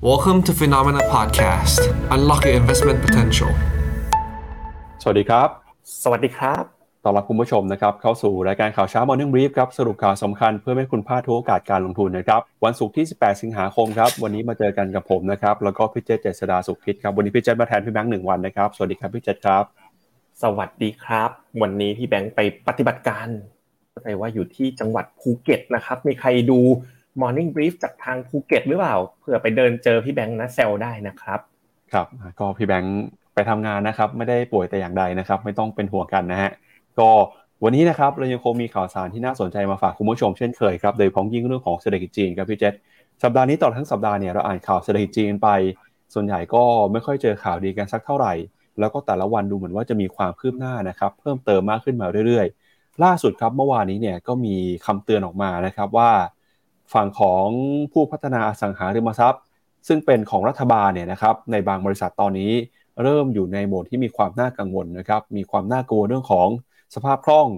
Welcome to Phenomena Podcast. Unlock your investment potential. สวัสดีครับ สวัสดีครับ ต้อนรับคุณผู้ชมนะครับ เข้าสู่รายการข่าวเช้า Morning Brief ครับ สรุปข่าวสำคัญเพื่อให้คุณพลาดทุกโอกาสการลงทุนนะครับ วันศุกร์ที่ 18 สิงหาคมครับ วันนี้มาเจอกันกับผมนะครับ แล้วก็พี่เจษเจษดาสุขพิษครับ วันนี้พี่เจษมาแทนพี่แบงค์หนึ่งวันนะครับ สวัสดีครับพี่เจษครับ สวัสดีครับ วันนี้พี่แบงค์ไปปฏิบัติการไปว่าอยู่ที่จังหวัดภูเก็ตนะครับ มีใครดู Morning Brief จากทางภูเก็ตหรือเปล่าเผื่อไปเดินเจอพี่แบงค์นะเซลได้นะครับครับก็พี่แบงค์ไปทำงานนะครับไม่ได้ป่วยแต่อย่างใดนะครับ ไม่ต้องเป็นห่วงกันนะฮะก็วันนี้นะครับเรายังคงมีข่าวสารที่น่าสนใจมาฝากคุณผู้ชมเช่นเคยครับโดยพ้องยิ่งเรื่องของเศรษฐกิจจีนครับพี่เจษสัปดาห์นี้ตลอดทั้งสัปดาห์เนี่ยเราอ่านข่าวเศรษฐกิจจีนไป ส่วนใหญ่ก็ไม่ค่อยเจอข่าวดีกันสักเท่าไหร่ แล้วก็แต่ละวันดูเหมือนว่าจะมีความคืบหน้านะครับเพิ่มเติมมากขึ้นมาเรื่อยๆ ล่าสุดครับเมื่อวานนี้เนี่ยก็มีคำเตือนออกมานะครับว่า ฝั่งของผู้พัฒนาอสังหาริมทรัพย์ ซึ่งเป็นของรัฐบาลเนี่ยนะครับในบางบริษัทตอนนี้เริ่มอยู่ในโหมดที่มีความน่ากังวลนะครับมีความน่ากลัวเรื่องของสภาพคล่อง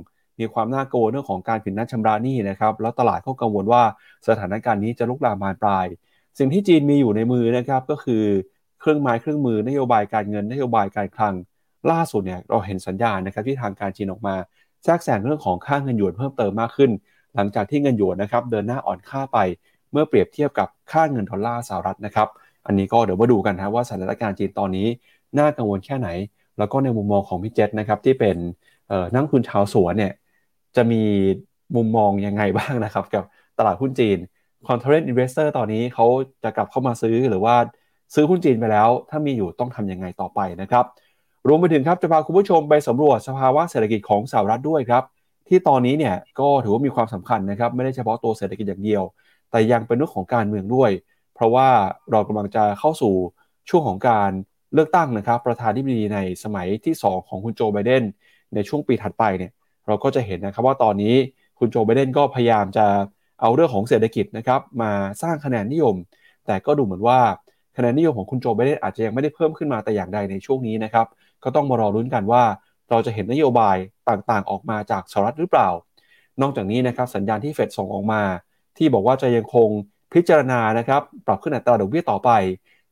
มีความน่ากลัวเรื่องของการผิดนัดชำระหนี้นะครับแล้วตลาดก็กังวลว่าสถานการณ์นี้จะลุกลามบานปลาย สิ่งที่จีนมีอยู่ในมือนะครับก็คือเครื่องไม้เครื่องมือนโยบายการเงินนโยบายการคลังล่าสุดเนี่ยเราเห็นสัญญาณนะครับที่ทางการจีนออกมาแทรกแซงเรื่องของค่าเงินหยวนเพิ่มเติมมากขึ้น หลังจากที่เงินหยวนนะครับเดินหน้าอ่อนค่าไปเมื่อเปรียบเทียบกับค่าเงินดอลลาร์สหรัฐนะครับ อันนี้ก็เดี๋ยวมาดูกันนะว่าสถานการณ์จีนตอนนี้น่ากังวลแค่ไหน แล้วก็ในมุมมองของพี่เจษนะครับที่เป็นนักทุนชาวสวนเนี่ยจะมีมุมมองยังไงบ้างนะครับ กับตลาดหุ้นจีน c o n t r a n t investor ตอนนี้เขาจะกลับเข้ามาซื้อหรือว่าซื้อหุ้นจีนไปแล้ว ถ้ามีอยู่ต้องทำยังไงต่อไปนะครับ รวมไปถึงครับจะพาคุณผู้ชมไปสำรวจสภาวะเศรษฐกิจของสหรัฐด้วยครับ ที่ตอนนี้เนี่ยก็ถือว่ามีความสำคัญนะครับไม่ได้เฉพาะตัวเศรษฐกิจอย่างเดียว แต่ยังเป็นเรื่องของการเมืองด้วย เพราะว่าเรากำลังจะเข้าสู่ช่วงของการเลือกตั้งนะครับ ประธานที่ดีในสมัยที่ 2 ของคุณโจไบเดนในช่วงปีถัดไปเนี่ยเราก็จะเห็นนะครับว่าตอนนี้คุณโจไบเดนก็พยายามจะเอาเรื่องของเศรษฐกิจนะครับมาสร้างคะแนนนิยม แต่ก็ดูเหมือนว่าคะแนนนิยมของคุณโจไบเดนอาจจะยังไม่ได้เพิ่มขึ้นมาแต่อย่างใดในช่วงนี้นะครับก็ต้องมารอรุ้นกันว่า เราจะเห็นนโยบายต่างๆ ออกมาจากสหรัฐหรือเปล่า นอกจากนี้นะครับสัญญาณที่เฟดส่งออกมา ที่บอกว่าจะยังคงพิจารณานะครับปรับขึ้นอัตราดอกเบี้ยต่อไป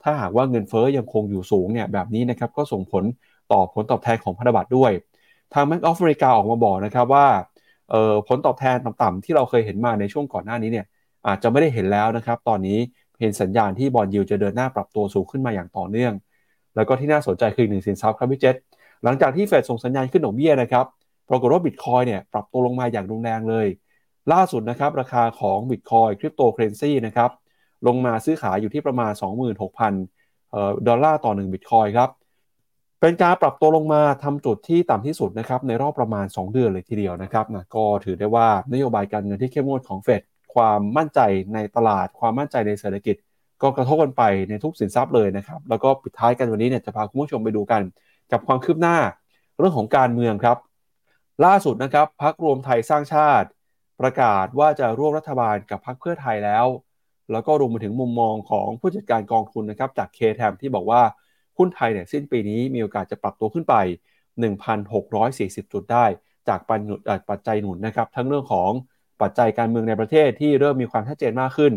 ถ้าหากว่าเงินเฟอ้อยังคงอยู่สูงเนี่ยแบบนี้นะครับก็ส่งผลต่อผลตอบแทนของพันธบัตรด้วย ทาง Bank of America ออกมาบอกนะครับว่าผลตอบแทนต่ำๆที่เราเคยเห็นมาในช่วงก่อนหน้านี้เนี่ยอาจจะไม่ได้เห็นแล้วนะครับตอนนี้เห็นสัญญาณที่บอลยูจะเดินหน้าปรับตัวสูงขึ้นมาอย่างต่อเนื่อง แล้วก็ที่น่าสนใจคือหนึ่งสินทรัพย์ครับพี่เจษ หลังจากที่เฟดส่งสัญญาณขึ้นดอกเบี้ยนะครับปรากฏว่าบิตคอยเนี่ยปรับตัวลงมาอย่างรุนแรงเลย ล่าสุดนะครับราคาของบิตคอยคริปโตเคเรนซีนะครับลงมาซื้อขายอยู่ที่ประมาณ 26,000ดอลลาร์ต่อ1บิตคอยครับเป็นการปรับตัวลงมาทำจุดที่ต่ำที่สุดนะครับในรอบประมาณ 2 เดือนเลยทีเดียวนะครับนะก็ถือได้ว่านโยบายการเงินที่เข้มงวดของเฟดความมั่นใจในตลาด ความมั่นใจในเศรษฐกิจ ก็กระทบกันไปในทุกสินทรัพย์เลยนะครับแล้วก็ปิดท้ายกันวันนี้เนี่ยจะพาคุณผู้ชมไปดูกัน กับความคืบหน้าเรื่องของการเมืองครับ ล่าสุดนะครับพักรวมไทยสร้างชาติ ประกาศว่าจะร่วมรัฐบาลกับพักเพื่อไทยแล้ว แล้วก็รวมไปถึงมุมมองของผู้จัดการกองทุนนะครับจากเคแทมที่บอกว่าหุ้นไทยเนี่ยสิ้นปีนี้มีโอกาสจะปรับตัวขึ้นไป 1,640 จุดได้ จากปัจจัยหนุนนะครับ ทั้งเรื่องของปัจจัยการเมืองในประเทศที่เริ่มมีความชัดเจนมากขึ้น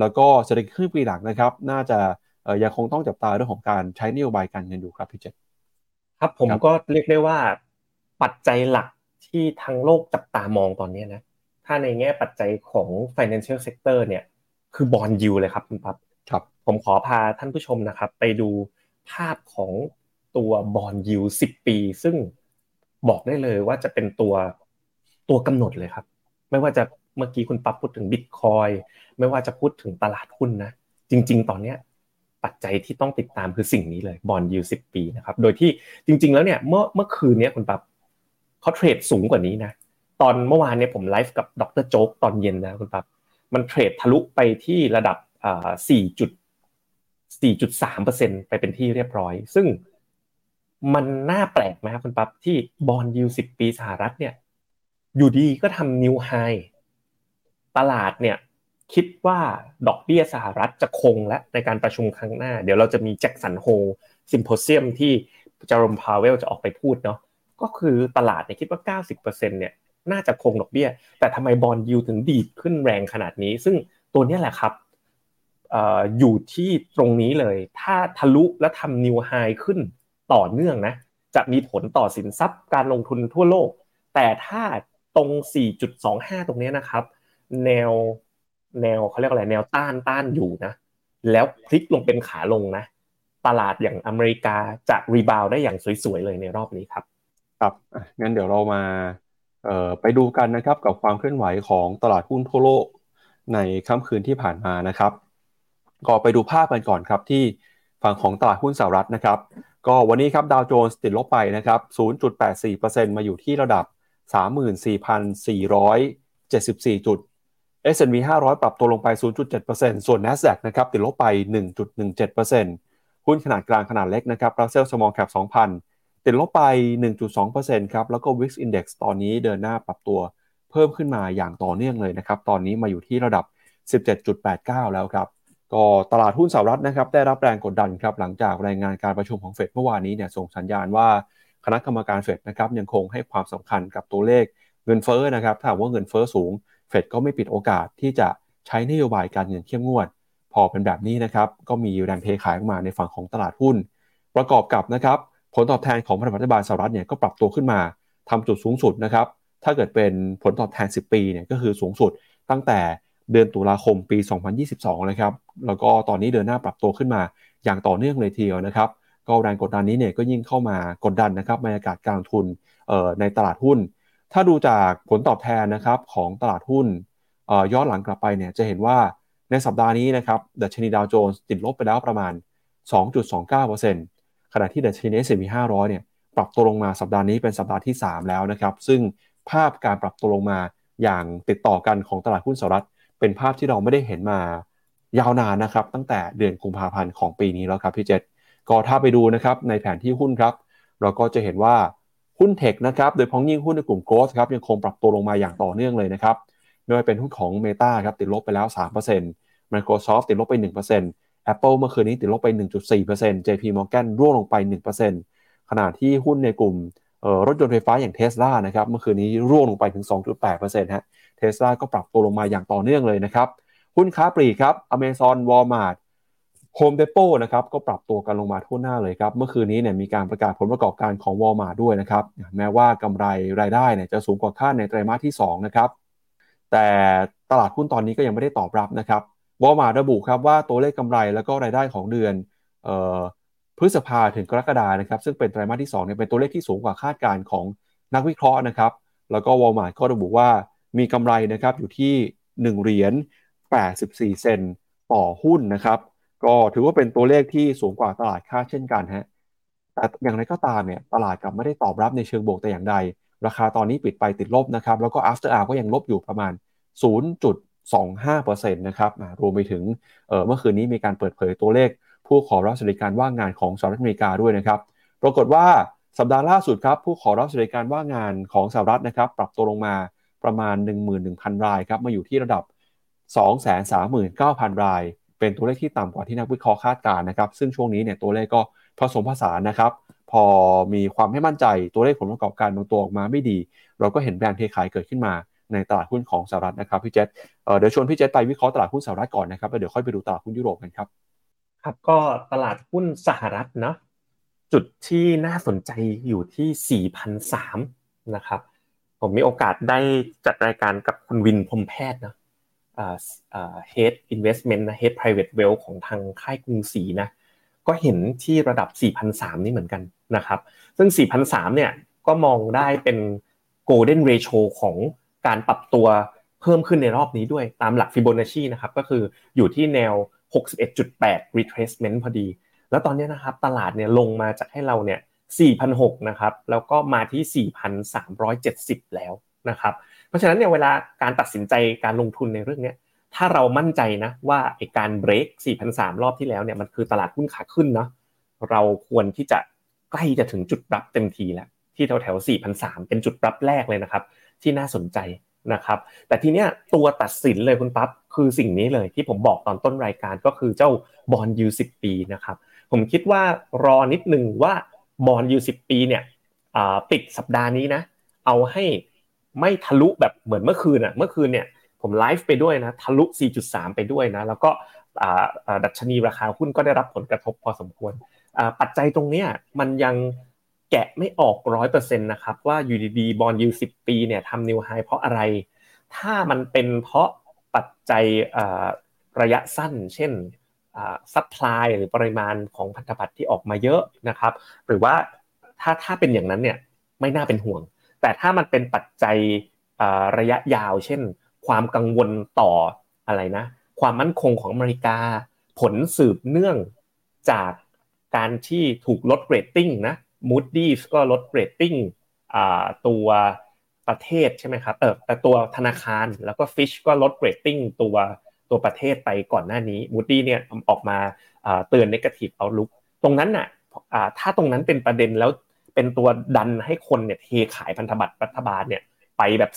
แล้วก็เศรษฐกิจขึ้นปีหลังนะครับ น่าจะยังคงต้องจับตาเรื่องของการใช้นโยบายการเงินอยู่ครับพี่เจษ ครับผมก็เรียกได้ว่าปัจจัยหลักที่ทั้งโลกจับตามองตอนนี้นะถ้าในแง่ปัจจัยของ financial sector เนี่ยคือบอลยูเลยครับคุณปั๊บครับผมขอพาท่านผู้ชมนะครับ ไปดูภาพของตัวบอลยูสิบปี ซึ่งบอกได้เลยว่าจะเป็นตัวตัวกำหนดเลยครับ ไม่ว่าจะเมื่อกี้คุณปั๊บพูดถึงบิตคอยไม่ว่าจะพูดถึงตลาดหุ้นนะจริง ๆ ตอนเนี้ย ปัจจัยที่ต้องติดตามคือสิ่งนี้เลยบอลยูสิบปีนะครับโดยที่จริง ๆ แล้วเนี่ยเมื่อเมื่อคืนนี้คุณปั๊บเขาเทรดสูงกว่านี้นะตอนเมื่อวานเนี่ยผมไลฟ์กับดรโจ๊กตอนเย็นนะคุณปั๊บมัน trade ทะลุไปที่ระดับอ่าสี่จุด4.3%ไปเป็นที่เรียบร้อย ซึ่งมันน่าแปลกไหมครับคุณปั๊บที่ bond yield สิบปีสหรัฐเนี่ยอยู่ดีก็ทำ new high ตลาดเนี่ย คิดว่าดอกเบี้ยสหรัฐจะคงและในการประชุมครั้งหน้า เดี๋ยวเราจะมี Jackson Hole Symposium ที่จารมพาวเวลจะออกไปพูดเนาะก็คือตลาดเนี่ยคิดว่า 90%เนี่ยน่าจะคงดอกเบี้ย แต่ทำไมบอลยูถึงดีดขึ้นแรงขนาดนี้ ซึ่งตัวนี้แหละครับอยู่ที่ตรงนี้เลย ถ้าทะลุและทำนิวไฮขึ้นต่อเนื่องนะ จะมีผลต่อสินทรัพย์การลงทุนทั่วโลก แต่ถ้าตรง 4.25 ตรงนี้นะครับ แนว แนวเขาเรียกอะไรแนวต้านต้านอยู่นะแล้วพลิกลงเป็นขาลงนะ ตลาดอย่างอเมริกาจะรีบาวได้อย่างสวยๆเลยในรอบนี้ครับ ครับงั้นเดี๋ยวเรามาไปดูกันนะครับกับความเคลื่อนไหวของตลาดหุ้นทั่วโลกในค่ำคืนที่ผ่านมานะครับก็ไปดูภาพกันก่อนครับที่ฝั่งของตลาดหุ้นสหรัฐนะครับ ก็วันนี้ครับดาวโจนส์ติดลบไปนะครับ 0.84%มาอยู่ที่ระดับ 34,474 จุด S&P 500 ปรับตัวลงไป 0.7%ส่วน NASDAQ นะครับติดลบไป 1.17%หุ้นขนาดกลางขนาดเล็กนะครับ Russell Small Cap 2,000 ติดลบไป 1.2%ครับ แล้วก็ Wix Index ตอนนี้เดินหน้าปรับตัวเพิ่มขึ้นมาอย่างต่อเนื่องเลยนะครับ ตอนนี้มาอยู่ที่ระดับ 17.89 แล้วครับ ก็ตลาดหุ้นสหรัฐนะครับ ได้รับแรงกดดันครับ หลังจากรายงานการประชุมของเฟดเมื่อวานนี้เนี่ยส่งสัญญาณว่าคณะกรรมการเฟดนะครับยังคงให้ความสำคัญกับตัวเลขเงินเฟ้อนะครับ ถ้าว่าเงินเฟ้อสูง เฟดก็ไม่ปิดโอกาสที่จะใช้นโยบายการเงินเข้มงวด พอเป็นแบบนี้นะครับก็มีแรงเทขายออกมาในฝั่งของตลาดหุ้น ประกอบกับนะครับผลตอบแทนของพันธบัตรบาลสหรัฐเนี่ยก็ปรับตัวขึ้นมาทำจุดสูงสุดนะครับถ้าเกิดเป็นผลตอบแทน 10 ปีเนี่ยก็คือสูงสุดตั้งแต่เดือนตุลาคมปี 2022 นะครับแล้วก็ตอนนี้เดินหน้าปรับตัวขึ้นมาอย่างต่อเนื่องเลยทีเดียวนะครับก็แรงกดดันนี้เนี่ยก็ยิ่งเข้ามากดดันนะครับบรรยากาศการลงทุนในตลาดหุ้น ถ้าดูจากผลตอบแทนนะครับของตลาดหุ้นย้อนหลังกลับไปเนี่ยจะเห็นว่าในสัปดาห์นี้นะครับดัชนีดาวโจนส์ติดลบไปแล้วประมาณ 2.29%ขณะที่ดัชนี S&P 500 เนี่ยปรับตัวลงมาสัปดาห์นี้เป็นสัปดาห์ที่ 3 แล้วนะครับซึ่งภาพการปรับตัวลงมาอย่างติดต่อกันของตลาดหุ้นสหรัฐ เป็นภาพที่เราไม่ได้เห็นมายาวนานนะครับตั้งแต่เดือนกุมภาพันธ์ของปีนี้แล้วครับพี่เจษก็ถ้าไปดูนะครับในแผนที่หุ้นครับ เราก็จะเห็นว่า หุ้นเทคนะครับโดยพ้องยิ่งหุ้นในกลุ่มโกลด์ครับยังคงปรับตัวลงมาอย่างต่อเนื่องเลยนะครับไม่ว่าเป็นหุ้นของ Meta ครับติดลบไปแล้ว 3% Microsoft ติดลบไป 1% Apple เมื่อคืนนี้ติดลบไป 1.4% JP Morgan ร่วงลงไป 1%ขณะที่หุ้นในกลุ่มรถยนต์ไฟฟ้าอย่างเทสลานะครับเมื่อคืนนี้ร่วงลงไปถึง 2.8%ฮะเทสลาก็ปรับตัวลงมาอย่างต่อเนื่องเลยนะครับหุ้นค้าปลีกครับ Amazon Walmart Home Depot นะครับก็ปรับตัวกันลงมาทั่วหน้าเลยครับเมื่อคืนนี้เนี่ยมีการประกาศผลประกอบการของ Walmart ด้วยนะครับแม้ว่ากำไรรายได้เนี่ยจะสูงกว่าคาดในไตรมาสที่2นะครับแต่ตลาดหุ้นตอนนี้ก็ยังไม่ได้ตอบรับนะครับ Walmart ระบุครับว่าตัวเลขกำไรแล้วก็รายได้ของเดือนพฤษภาถึงกรกฎานะครับซึ่งเป็นไตรมาสที่2เนี่ยเป็นตัวเลขที่สูงกว่าคาดการณ์ของนักวิเคราะห์นะครับแล้วก็ Walmart ก็ระบุว่ามีกำไรนะครับอยู่ที่1เหรียญ84 เซนต่อหุ้นนะครับ ก็ถือว่าเป็นตัวเลขที่สูงกว่าตลาดค่าเช่นกันฮะแต่อย่างไรก็ตามเนี่ยตลาดกลับไม่ได้ตอบรับในเชิงบวกแต่อย่างใด ราคาตอนนี้ปิดไปติดลบนะครับ แล้วก็ after hour ก็ยังลบอยู่ประมาณ 0.25%นะครับรวมไปถึงเเมื่อคืนนี้มีการเปิดเผยตัวเลข ผู้ขอรับสวัสดิการว่างงานของสหรัฐอเมริกาด้วยนะครับ ปรากฏว่าสัปดาห์ล่าสุดครับผู้ขอรับสวัสดิการว่างงานของสหรัฐนะครับ ปรับตัวลงมาประมาณ 11,000 รายครับมาอยู่ที่ระดับ 239,000 ราย เป็นตัวเลขที่ต่ำกว่าที่นักวิเคราะห์คาดการณ์นะครับ ซึ่งช่วงนี้เนี่ยตัวเลขก็ผสมผสานนะครับ พอมีความไม่มั่นใจตัวเลขผลประกอบการบางตัวออกมาไม่ดี เราก็เห็นแรงเทขายเกิดขึ้นมาในตลาดหุ้นของสหรัฐนะครับพี่เจษเดี๋ยวชวนพี่เจษไปวิเคราะห์ตลาดหุ้นสหรัฐก่อนนะครับแล้วเดี๋ยวค่อยไปดูตลาดหุ้นยุโรปกันครับ ครับก็ตลาดหุ้นสหรัฐนะจุดที่น่าสนใจอยู่ที่4,003นะครับ ผมมีโอกาสได้จัดรายการกับคุณวินพรมแพทย์นะ อ่าอ่า head investment นะ head private wealth ของทางค่ายกรุงศรีนะก็เห็นที่ระดับ 4,003 นี่เหมือนกันนะครับ ซึ่ง 4,003 เนี่ยก็มองได้เป็น golden ratio ของการปรับตัวเพิ่มขึ้นในรอบนี้ด้วยตามหลักฟิโบนัชชีนะครับก็คืออยู่ที่แนว 61.8 retracement พอดี แล้วตอนนี้นะครับตลาดเนี่ยลงมาจากให้เราเนี่ย4,006นะครับแล้วก็มาที่ 4,370 แล้วนะครับ เพราะฉะนั้นเนี่ยเวลาการตัดสินใจการลงทุนในเรื่องนี้ถ้าเรามั่นใจนะว่าไอการเบรก4,003รอบที่แล้วเนี่ยมันคือตลาดหุ้นขาขึ้นเนาะเราควรที่จะใกล้จะถึงจุดรับเต็มทีแล้วที่แถวแถว4,003เป็นจุดรับแรกเลยนะครับ ที่น่าสนใจนะครับ แต่ทีเนี้ยตัวตัดสินเลยคุณปั๊บคือสิ่งนี้เลยที่ผมบอกตอนต้นรายการก็คือเจ้าบอลยูสิบปีนะครับผมคิดว่ารอนิดหนึ่งว่าบอลยูสิบปีเนี่ยปิดสัปดาห์นี้นะเอาให้ ไม่ทะลุแบบเหมือนเมื่อคืนอะเมื่อคืนเนี่ยผมไลฟ์ไปด้วยนะทะลุ 4.3 ไปด้วยนะแล้วก็ดัชนีราคาหุ้นก็ได้รับผลกระทบพอสมควรปัจจัยตรงเนี้ยมันยังแกะไม่ออกร้อยเปอร์เซ็นต์นะครับว่าอยู่ดีๆ bond yield สิบปีเนี่ยทำ new high เพราะอะไร ถ้ามันเป็นเพราะปัจจัยระยะสั้น เช่น supply หรือปริมาณของพันธบัตรที่ออกมาเยอะนะครับ หรือว่าถ้าถ้าเป็นอย่างนั้นเนี่ยไม่น่าเป็นห่วง แต่ถ้ามันเป็นปัจจัยระยะยาว เช่น ความกังวลต่ออะไรนะ ความมั่นคงของอเมริกา ผลสืบเนื่องจากการที่ถูกลดเรตติ้งนะ Moody's ก็ลดเรตติ้งตัวประเทศใช่ไหมครับเออแต่ตัวธนาคารแล้วก็ Fish ก็ลดเรตติ้งตัวตัวประเทศไปก่อนหน้านี้ Moody เนี่ยออกมาเตือน negative outlook ตรงนั้นน่ะถ้าตรงนั้นเป็นประเด็นแล้ว เป็นตัวดันให้คนเนี่ยเทขายพันธบัตรรัฐบาลเนี่ยไปแบบ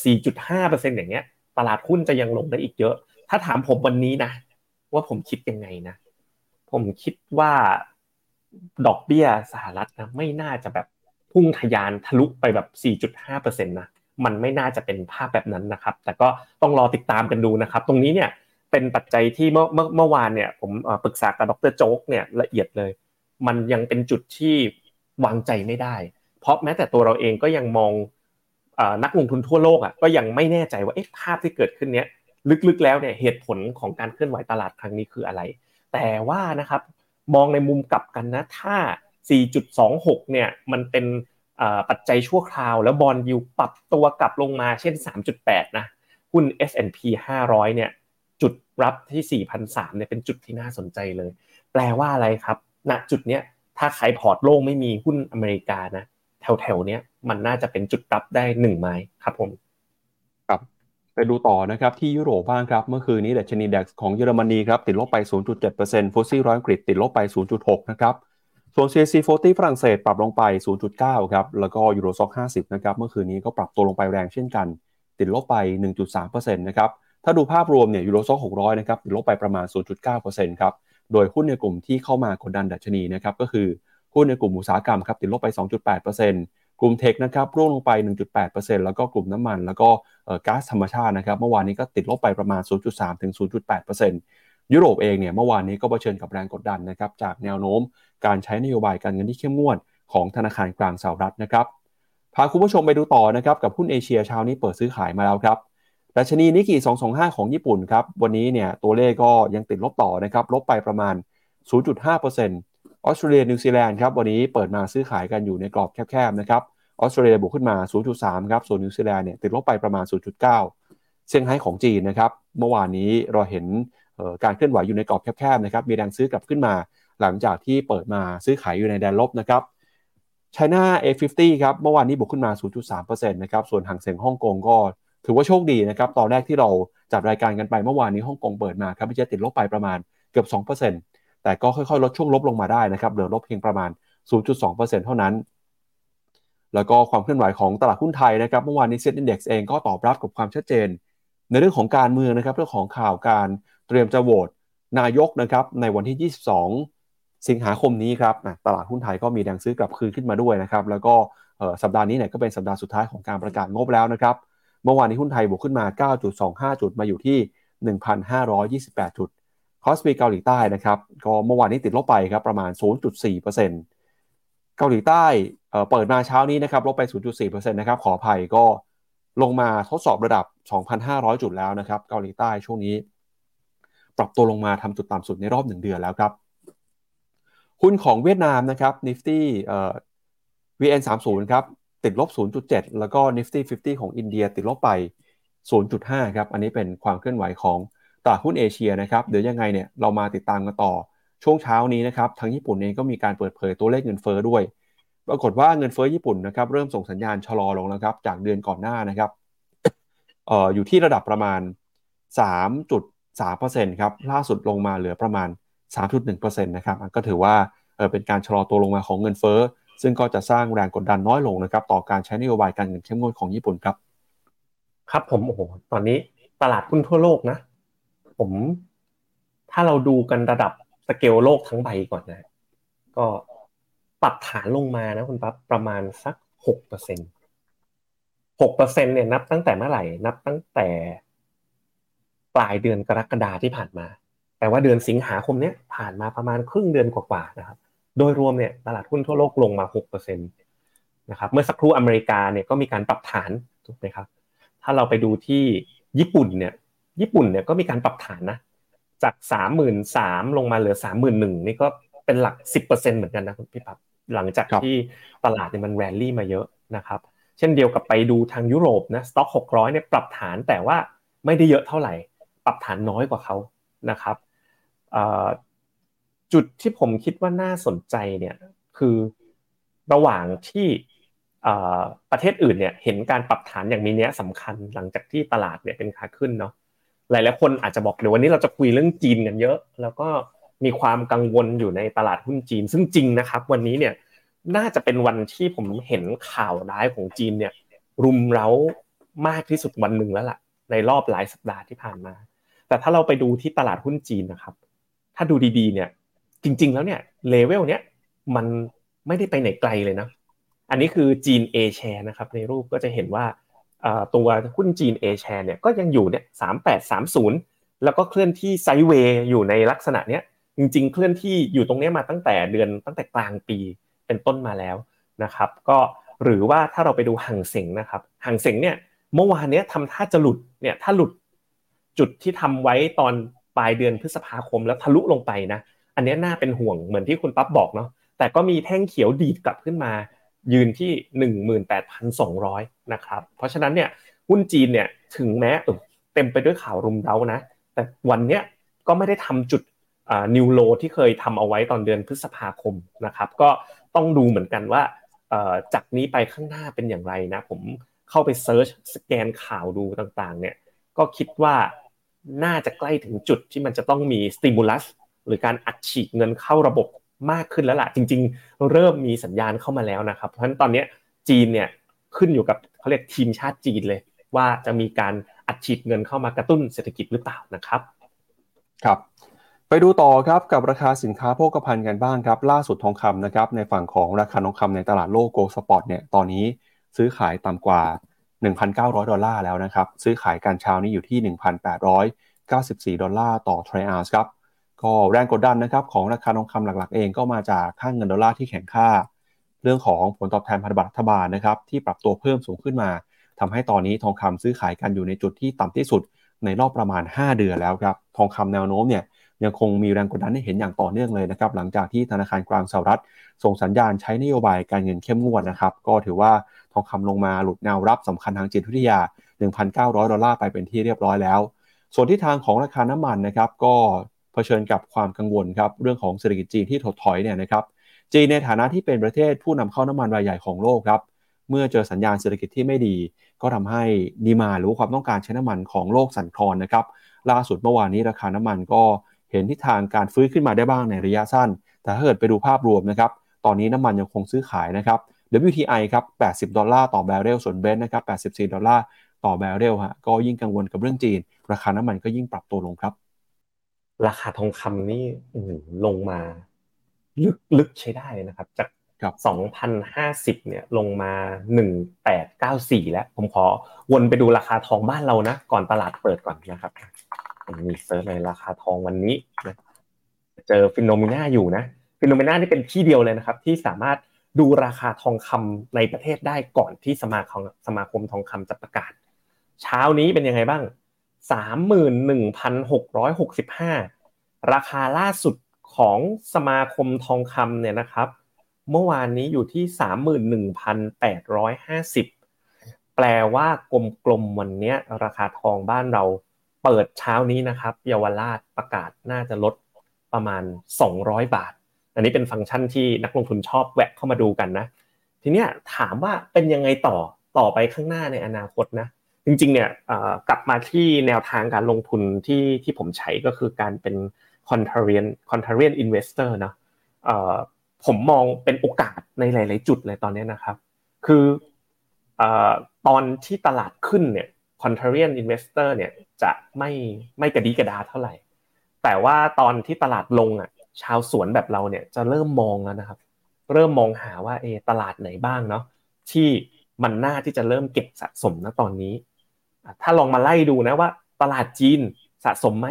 4.5%อย่างเงี้ย ตลาดหุ้นจะยังลงได้อีกเยอะ ถ้าถามผมวันนี้นะ ว่าผมคิดยังไงนะ ผมคิดว่าดอกเบี้ยสหรัฐนะไม่น่าจะแบบพุ่งทะยานทะลุไปแบบ 4.5%นะมันไม่น่าจะเป็นภาพแบบนั้นนะครับ แต่ก็ต้องรอติดตามกันดูนะครับ ตรงนี้เนี่ยเป็นปัจจัยที่เมื่อเมื่อเมื่อวานเนี่ยผมปรึกษากับดรโจ๊กเนี่ยละเอียดเลย มันยังเป็นจุดที่ วางใจไม่ได้ เพราะแม้แต่ตัวเราเองก็ยังมองนักลงทุนทั่วโลกอะก็ยังไม่แน่ใจว่าเอ๊ะภาพที่เกิดขึ้นเนี้ยลึกๆแล้วเนี่ยเหตุผลของการเคลื่อนไหวตลาดครั้งนี้คืออะไร แต่ว่านะครับมองในมุมกลับกันนะถ้า 4.26 เนี่ยมันเป็นปัจจัยชั่วคราว แล้ว bond yield ปรับตัวกลับลงมาเช่น 3.8 นะหุ้น S&P 500 เนี่ยจุดรับที่ 4,003เนี่ยเป็นจุดที่น่าสนใจเลย แปลว่าอะไรครับณจุดเนี้ย ถ้าขาย port โล่งไม่มีหุ้นอเมริกานะแถวๆเนี้ยมันน่าจะเป็นจุดรับได้หนึ่งไม้ครับผมครับไปดูต่อนะครับที่ยุโรปบ้างครับ เมื่อคืนนี้ดัชนี DAX ของเยอรมนีครับติดลบไป 0.7% FTSE ร้อยอังกฤษติดลบไป 0.6 นะครับส่วน CAC 40ฝรั่งเศสปรับลงไป 0.9 ครับ แล้วก็ Euro Stoxx 50 นะครับ เมื่อคืนนี้ก็ปรับตัวลงไปแรงเช่นกัน ติดลบไป 1.3%นะครับ ถ้าดูภาพรวมเนี่ย Euro Stoxx 600 นะครับ ติดลบไปประมาณ 0.9%ครับ โดยหุ้นในกลุ่มที่เข้ามากดดันดัชนีนะครับก็คือหุ้นในกลุ่มอุตสาหกรรมครับติดลบไป 2.8%กลุ่มเทคนะครับร่วงลงไป 1.8%แล้วก็กลุ่มน้ำมัน แล้วก็ก๊าซธรรมชาตินะครับเมื่อวานนี้ก็ติดลบไปประมาณ 0.3 ถึง 0.8%ยุโรปเองเนี่ยเมื่อวานนี้ก็เผชิญกับแรงกดดันนะครับจากแนวโน้มการใช้นโยบายการเงินที่เข้มงวดของธนาคารกลางสหรัฐนะครับพาคุณผู้ชมไปดูต่อนะครับกับหุ้นเอเชียเช้านี้เปิดซื้อขายมาแล้วครับ ดัชนีนิกกี้225 ของญี่ปุ่นครับ วันนี้เนี่ยตัวเลขก็ยังติดลบต่อนะครับ ลบไปประมาณ 0.5%ออสเตรเลียนิวซีแลนด์ครับ วันนี้เปิดมาซื้อขายกันอยู่ในกรอบแคบๆนะครับ ออสเตรเลียบวกขึ้นมา 0.3 ครับ ส่วนนิวซีแลนด์เนี่ยติดลบไปประมาณ 0.9 เซี่ยงไฮ้ของจีนนะครับ เมื่อวานนี้เราเห็นการเคลื่อนไหวอยู่ในกรอบแคบๆนะครับ มีแรงซื้อกลับขึ้นมา หลังจากที่เปิดมาซื้อขายอยู่ในแดนลบนะครับ China A50 ครับ เมื่อวานนี้บวกขึ้นมา 0.3%นะครับ ส่วนฮั่งเส็งฮ่องกงก็ ถือว่าโชคดีนะครับ ตอนแรกที่เราจัดรายการกันไปเมื่อวานนี้ฮ่องกงเปิดมาครับจะติดลบไปประมาณเกือบ 2%แต่ก็ค่อยๆ ลดช่วงลบลงมาได้นะครับ เหลือลบเพียงประมาณ 0.2%เท่านั้น แล้วก็ความเคลื่อนไหวของตลาดหุ้นไทยนะครับ เมื่อวานนี้เซ็ตอินดี x เองก็ตอบรับกับความชัดเจน ในเรื่องของการเมืองนะครับ เรื่องของข่าวการเตรียมจะโหวตนายกนะครับในวันที่ 22 สิงหาคมนี้ครับตลาดหุ้นไทยก็มีแรงซื้อกลับคืนขึ้นมาด้วยนะครับ แล้วก็สัปดาห์นี้เนี่ยก็เป็นสัปดาห์สุดท้ายของการประกาศงบแล้วนะครับ เมื่อวานนี้หุ้นไทยบวกขึ้นมา 9.25 จุดมาอยู่ที่ 1,528 จุด คอสปีเกาหลีใต้นะครับก็เมื่อวานนี้ติดลบไปครับประมาณ 0.4%เกาหลีใต้เปิดมาเช้านี้นะครับลบไป 0.4%นะครับขออภัยก็ลงมาทดสอบระดับ 2,500 จุดแล้วนะครับเกาหลีใต้ช่วงนี้ ปรับตัวลงมาทำจุดต่ำสุดในรอบหนึ่งเดือนแล้วครับหุ้นของเวียดนามนะครับ Nifty เอ่อ VN30 ครับ ติดลบ 0.7 แล้วก็ Nifty 50 ของอินเดียติดลบไป 0.5 ครับ อันนี้เป็นความเคลื่อนไหวของตลาดหุ้นเอเชียนะครับ เดี๋ยวยังไงเนี่ยเรามาติดตามกันต่อ ช่วงเช้านี้นะครับ ทางญี่ปุ่นเองก็มีการเปิดเผยตัวเลขเงินเฟอ้อด้วย ปรากฏว่าเงินเฟอ้อญี่ปุ่นนะครับเริ่มส่งสัญญาณชะลอลงแล้วครับจากเดือนก่อนหน้านะครับอออยู่ที่ระดับประมาณ 3 3%ครับ ล่าสุดลงมาเหลือประมาณ 3.1%นะครับ ก็ถือว่าเป็นการชะลอตัวลงมาของเงินเฟ้อ ซึ่งก็จะสร้างแรงกดดันน้อยลงนะครับต่อการใช้นโยบายการเงินเข้มงวดของญี่ปุ่นครับ ครับผมโอ้โหตอนนี้ตลาดหุ้นทั่วโลกนะ ผม ถ้าเราดูกันระดับสเกลโลกทั้งใบก่อนนะ ก็ปรับฐานลงมานะคุณปั๊บประมาณสักหกเปอร์เซ็นหกเปอร์เซ็นเนี่ยนับตั้งแต่เมื่อไหร่ นับตั้งแต่ปลายเดือนกรกฎาที่ผ่านมา แต่ว่าเดือนสิงหาคมเนี้ยผ่านมาประมาณครึ่งเดือนกว่าๆนะครับ โดยรวมเนี่ยตลาดหุ้นทั่วโลกลงมา6%นะครับเมื่อสักครู่อเมริกาเนี่ยก็มีการปรับฐานถูกไหมครับ ถ้าเราไปดูที่ญี่ปุ่นเนี่ยญี่ปุ่นเนี่ยก็มีการปรับฐานนะจากสามหมื่นสามลงมาเหลือสามหมื่นหนึ่งนี่ก็เป็นหลักสิบเปอร์เซ็นเหมือนกันนะคุณพี่ปั๊บหลังจากที่ตลาดเนี่ยมันแรลลี่มาเยอะนะครับ เช่นเดียวกับไปดูทางยุโรปนะสต็อกหกร้อยเนี่ยปรับฐานแต่ว่าไม่ได้เยอะเท่าไหร่ ปรับฐานน้อยกว่าเขานะครับ จุดที่ผมคิดว่าน่าสนใจเนี่ยคือระหว่างที่ประเทศอื่นเนี่ยเห็นการปรับฐานอย่างมีนี้สำคัญหลังจากที่ตลาดเนี่ยเป็นขาขึ้นเนาะหลายหลายคนอาจจะบอกเดี๋ยววันนี้เราจะคุยเรื่องจีนกันเยอะ แล้วก็มีความกังวลอยู่ในตลาดหุ้นจีน ซึ่งจริงนะครับ วันนี้เนี่ยน่าจะเป็นวันที่ผมเห็นข่าวร้ายของจีนเนี่ยรุมเร้ามากที่สุดวันหนึ่งแล้วล่ะ ในรอบหลายสัปดาห์ที่ผ่านมา แต่ถ้าเราไปดูที่ตลาดหุ้นจีนนะครับ ถ้าดูดีๆเนี่ย จริง ๆ แล้วเนี่ยเลเวลเนี้ยมันไม่ได้ไปไหนไกลเลยนะ อันนี้คือจีน A share นะครับ ในรูปก็จะเห็นว่าตัวหุ้นจีน A share เนี่ยก็ยังอยู่เนี่ยสามแปดสามศูนย์แล้วก็เคลื่อนที่ไซด์เวย์อยู่ในลักษณะเนี้ยจริง ๆ เคลื่อนที่อยู่ตรงนี้มาตั้งแต่เดือนตั้งแต่กลางปีเป็นต้นมาแล้วนะครับ ก็หรือว่าถ้าเราไปดูห่างเสงนะครับห่างเสงเนี่ยเมื่อวานเนี้ยทำท่าจะหลุดเนี่ยถ้าหลุดจุดที่ทำไว้ตอนปลายเดือนพฤษภาคมแล้วทะลุลงไปนะ อันนี้น่าเป็นห่วงเหมือนที่คุณปั๊บบอกเนาะแต่ก็มีแท่งเขียวดีดกลับขึ้นมา ยืนที่ 18,200 นะครับ เพราะฉะนั้นเนี่ยหุ้นจีนเนี่ยถึงแม้เต็มไปด้วยข่าวรุมเร้านะ แต่วันเนี้ยก็ไม่ได้ทำจุดนิวโลที่เคยทำเอาไว้ตอนเดือนพฤษภาคมนะครับ ก็ต้องดูเหมือนกันว่าจากนี้ไปข้างหน้าเป็นอย่างไรนะ ผมเข้าไปเซิร์ชสแกนข่าวดูต่างๆ เนี่ยก็คิดว่าน่าจะใกล้ถึงจุดที่มันจะต้องมีสติมูลัส หรือการอัดฉีดเงินเข้าระบบมากขึ้นแล้วล่ะจริง ๆ เริ่มมีสัญญาณเข้ามาแล้วนะครับ เพราะฉะนั้นตอนนี้จีนเนี่ยขึ้นอยู่กับเขาเรียกทีมชาติจีนเลย ว่าจะมีการอัดฉีดเงินเข้ามากระตุ้นเศรษฐกิจหรือเปล่านะครับครับไปดูต่อครับกับราคาสินค้าโภคภัณฑ์กันบ้างครับ ล่าสุดทองคำนะครับในฝั่งของราคาทองคำในตลาดโลก gold spot เนี่ยตอนนี้ซื้อขายต่ำกว่า 1,900 ดอลลาร์แล้วนะครับ ซื้อขายการเช้านี้อยู่ที่ 1,894 ดอลลาร์ต่อทรอยออนซ์ครับ ก็แรงกดดันนะครับของราคาทองคำหลักๆ เองก็มาจากค่าเงินดอลลาร์ที่แข็งค่า เรื่องของผลตอบแทนพันธบัตรรัฐบาลนะครับที่ปรับตัวเพิ่มสูงขึ้นมาทำให้ตอนนี้ทองคำซื้อขายกันอยู่ในจุดที่ต่ำที่สุดในรอบประมาณ 5 เดือนแล้วครับทองคำแนวโน้มเนี่ยยังคงมีแรงกดดันให้เห็นอย่างต่อเนื่องเลยนะครับหลังจากที่ธนาคารกลางสหรัฐ ส่งสัญญาณใช้นโยบายการเงินเข้มงวดนะครับก็ถือว่าทองคำลงมาหลุดแนวรับสำคัญทางจิตวิทยา 1,900 ดอลลาร์ไปเป็นที่เรียบร้อยแล้ว ส่วนที่ทางของราคาน้ำมันนะครับก็ เผชิญกับความกังวลครับเรื่องของเศรษฐกิจจีนที่ถดถอยเนี่ยนะครับจีนในฐานะที่เป็นประเทศผู้นำเข้าน้ำมันรายใหญ่ของโลกครับเมื่อเจอสัญญาณเศรษฐกิจที่ไม่ดี ก็ทำให้ demand หรือความต้องการใช้น้ำมันของโลกสั่นคลอนนะครับล่าสุดเมื่อวานนี้ราคาน้ำมันก็เห็นทิศทางการฟื้นขึ้นมาได้บ้างในระยะสั้น แต่ถ้าเกิดไปดูภาพรวมนะครับตอนนี้น้ำมันยังคงซื้อขายนะครับ WTI ครับ 80 ดอลลาร์ต่อแบเรลส่วน Brent นะครับ 84 ดอลลาร์ต่อแบเรลฮะก็ยิ่งกังวลกับเรื่องจีน ราคาน้ำมันก็ยิ่งปรับตัวลงครับ ราคาทองคำนี่ลงมาลึกลึกใช้ได้นะครับ จากสองพันห้าสิบเนี่ยลงมาหนึ่งแปดเก้าสี่แล้วผมขอวนไปดูราคาทองบ้านเรานะก่อนตลาดเปิดก่อนนะครับมี search เลยราคาทองวันนี้นะเจอ Finnomena อยู่นะ Finnomena นี่เป็นที่เดียวเลยนะครับ ที่สามารถดูราคาทองคำในประเทศได้ก่อนที่สมาคมสมาคมทองคำจะประกาศ เช้านี้เป็นยังไงบ้าง สามหมื่นหนึ่งพันหกร้อยหกสิบห้าราคาล่าสุดของสมาคมทองคำเนี่ยนะครับ เมื่อวานนี้อยู่ที่สามหมื่นหนึ่งพันแปดร้อยห้าสิบแปลว่ากลมๆวันนี้ราคาทองบ้านเราเปิดเช้านี้นะครับเยาวราชประกาศน่าจะลดประมาณ 200 บาท อันนี้เป็นฟังก์ชันที่นักลงทุนชอบแวะเข้ามาดูกันนะ ทีนี้ถามว่าเป็นยังไงต่อต่อไปข้างหน้าในอนาคตนะ จริงๆเนี่ยกลับมาที่แนวทางการลงทุนที่ที่ผมใช้ก็คือการเป็น contrarian contrarian investor นะผมมองเป็นโอกาสในหลาย ๆ จุดเลยตอนนี้นะครับ คือตอนที่ตลาดขึ้นเนี่ย contrarian investor เนี่ยจะไม่ไม่กระดีกระดาเท่าไหร่ แต่ว่าตอนที่ตลาดลงอะชาวสวนแบบเราเนี่ยจะเริ่มมองแล้วนะครับ เริ่มมองหาว่าเอตลาดไหนบ้างเนาะที่มันน่าที่จะเริ่มเก็บสะสมนะตอนนี้ ถ้าลองมาไล่ดูนะว่า ตลาดจีนสะสมไหม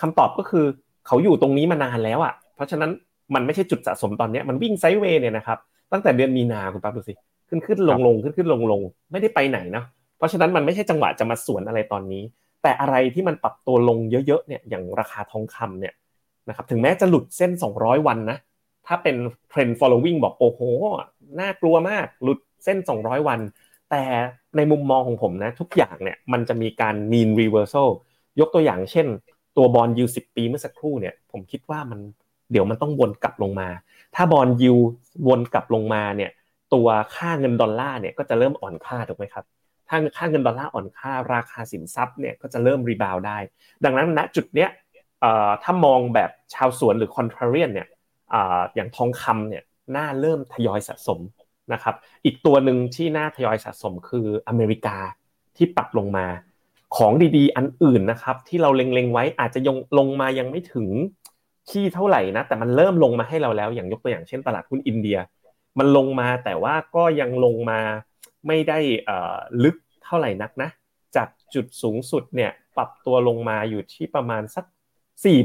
คำตอบก็คือเขาอยู่ตรงนี้มานานแล้วอะ เพราะฉะนั้นมันไม่ใช่จุดสะสมตอนนี้มันวิ่งไซด์เวย์เนี่ยนะครับตั้งแต่เดือนมีนาคุณปั๊บดูสิขึ้นขึ้นลงลงขึ้นขึ้นลงลงไม่ได้ไปไหนนะเพราะฉะนั้นมันไม่ใช่จังหวะจะมาสวนอะไรตอนนี้ แต่อะไรที่มันปรับตัวลงเยอะๆเนี่ยอย่างราคาทองคำเนี่ยนะครับถึงแม้จะหลุดเส้น 200 วันนะถ้าเป็นเทรนด์ following บอกโอ้โหน่ากลัวมากหลุดเส้น 200 วัน แต่ในมุมมองของผมนะ ทุกอย่างเนี่ยมันจะมีการ mean reversal ยกตัวอย่างเช่น ตัวบอลยูสิบปีเมื่อสักครู่เนี่ย ผมคิดว่ามันเดี๋ยวมันต้องวนกลับลงมา ถ้าบอลยูวนกลับลงมาเนี่ย ตัวค่าเงินดอลลาร์เนี่ยก็จะเริ่มอ่อนค่าถูกไหมครับถ้าค่าเงินดอลลาร์อ่อนค่าราคาสินทรัพย์เนี่ยก็จะเริ่ม rebound ได้ ดังนั้นณจุดเนี้ยถ้ามองแบบชาวสวนหรือ contrarian เนี่ยอย่างทองคำเนี่ยน่าเริ่มทยอยสะสม นะครับ อีกตัวหนึ่งที่น่าทยอยสะสมคืออเมริกาที่ปรับลงมา ของดีๆ อันอื่นนะครับ ที่เราเล็งๆไว้อาจจะยังลงมายังไม่ถึงที่เท่าไหร่นะ แต่มันเริ่มลงมาให้เราแล้ว อย่างยกตัวอย่างเช่นตลาดหุ้นอินเดีย มันลงมาแต่ว่าก็ยังลงมาไม่ได้ลึกเท่าไหร่นักนะ จากจุดสูงสุดเนี่ยปรับตัวลงมาอยู่ที่ประมาณสัก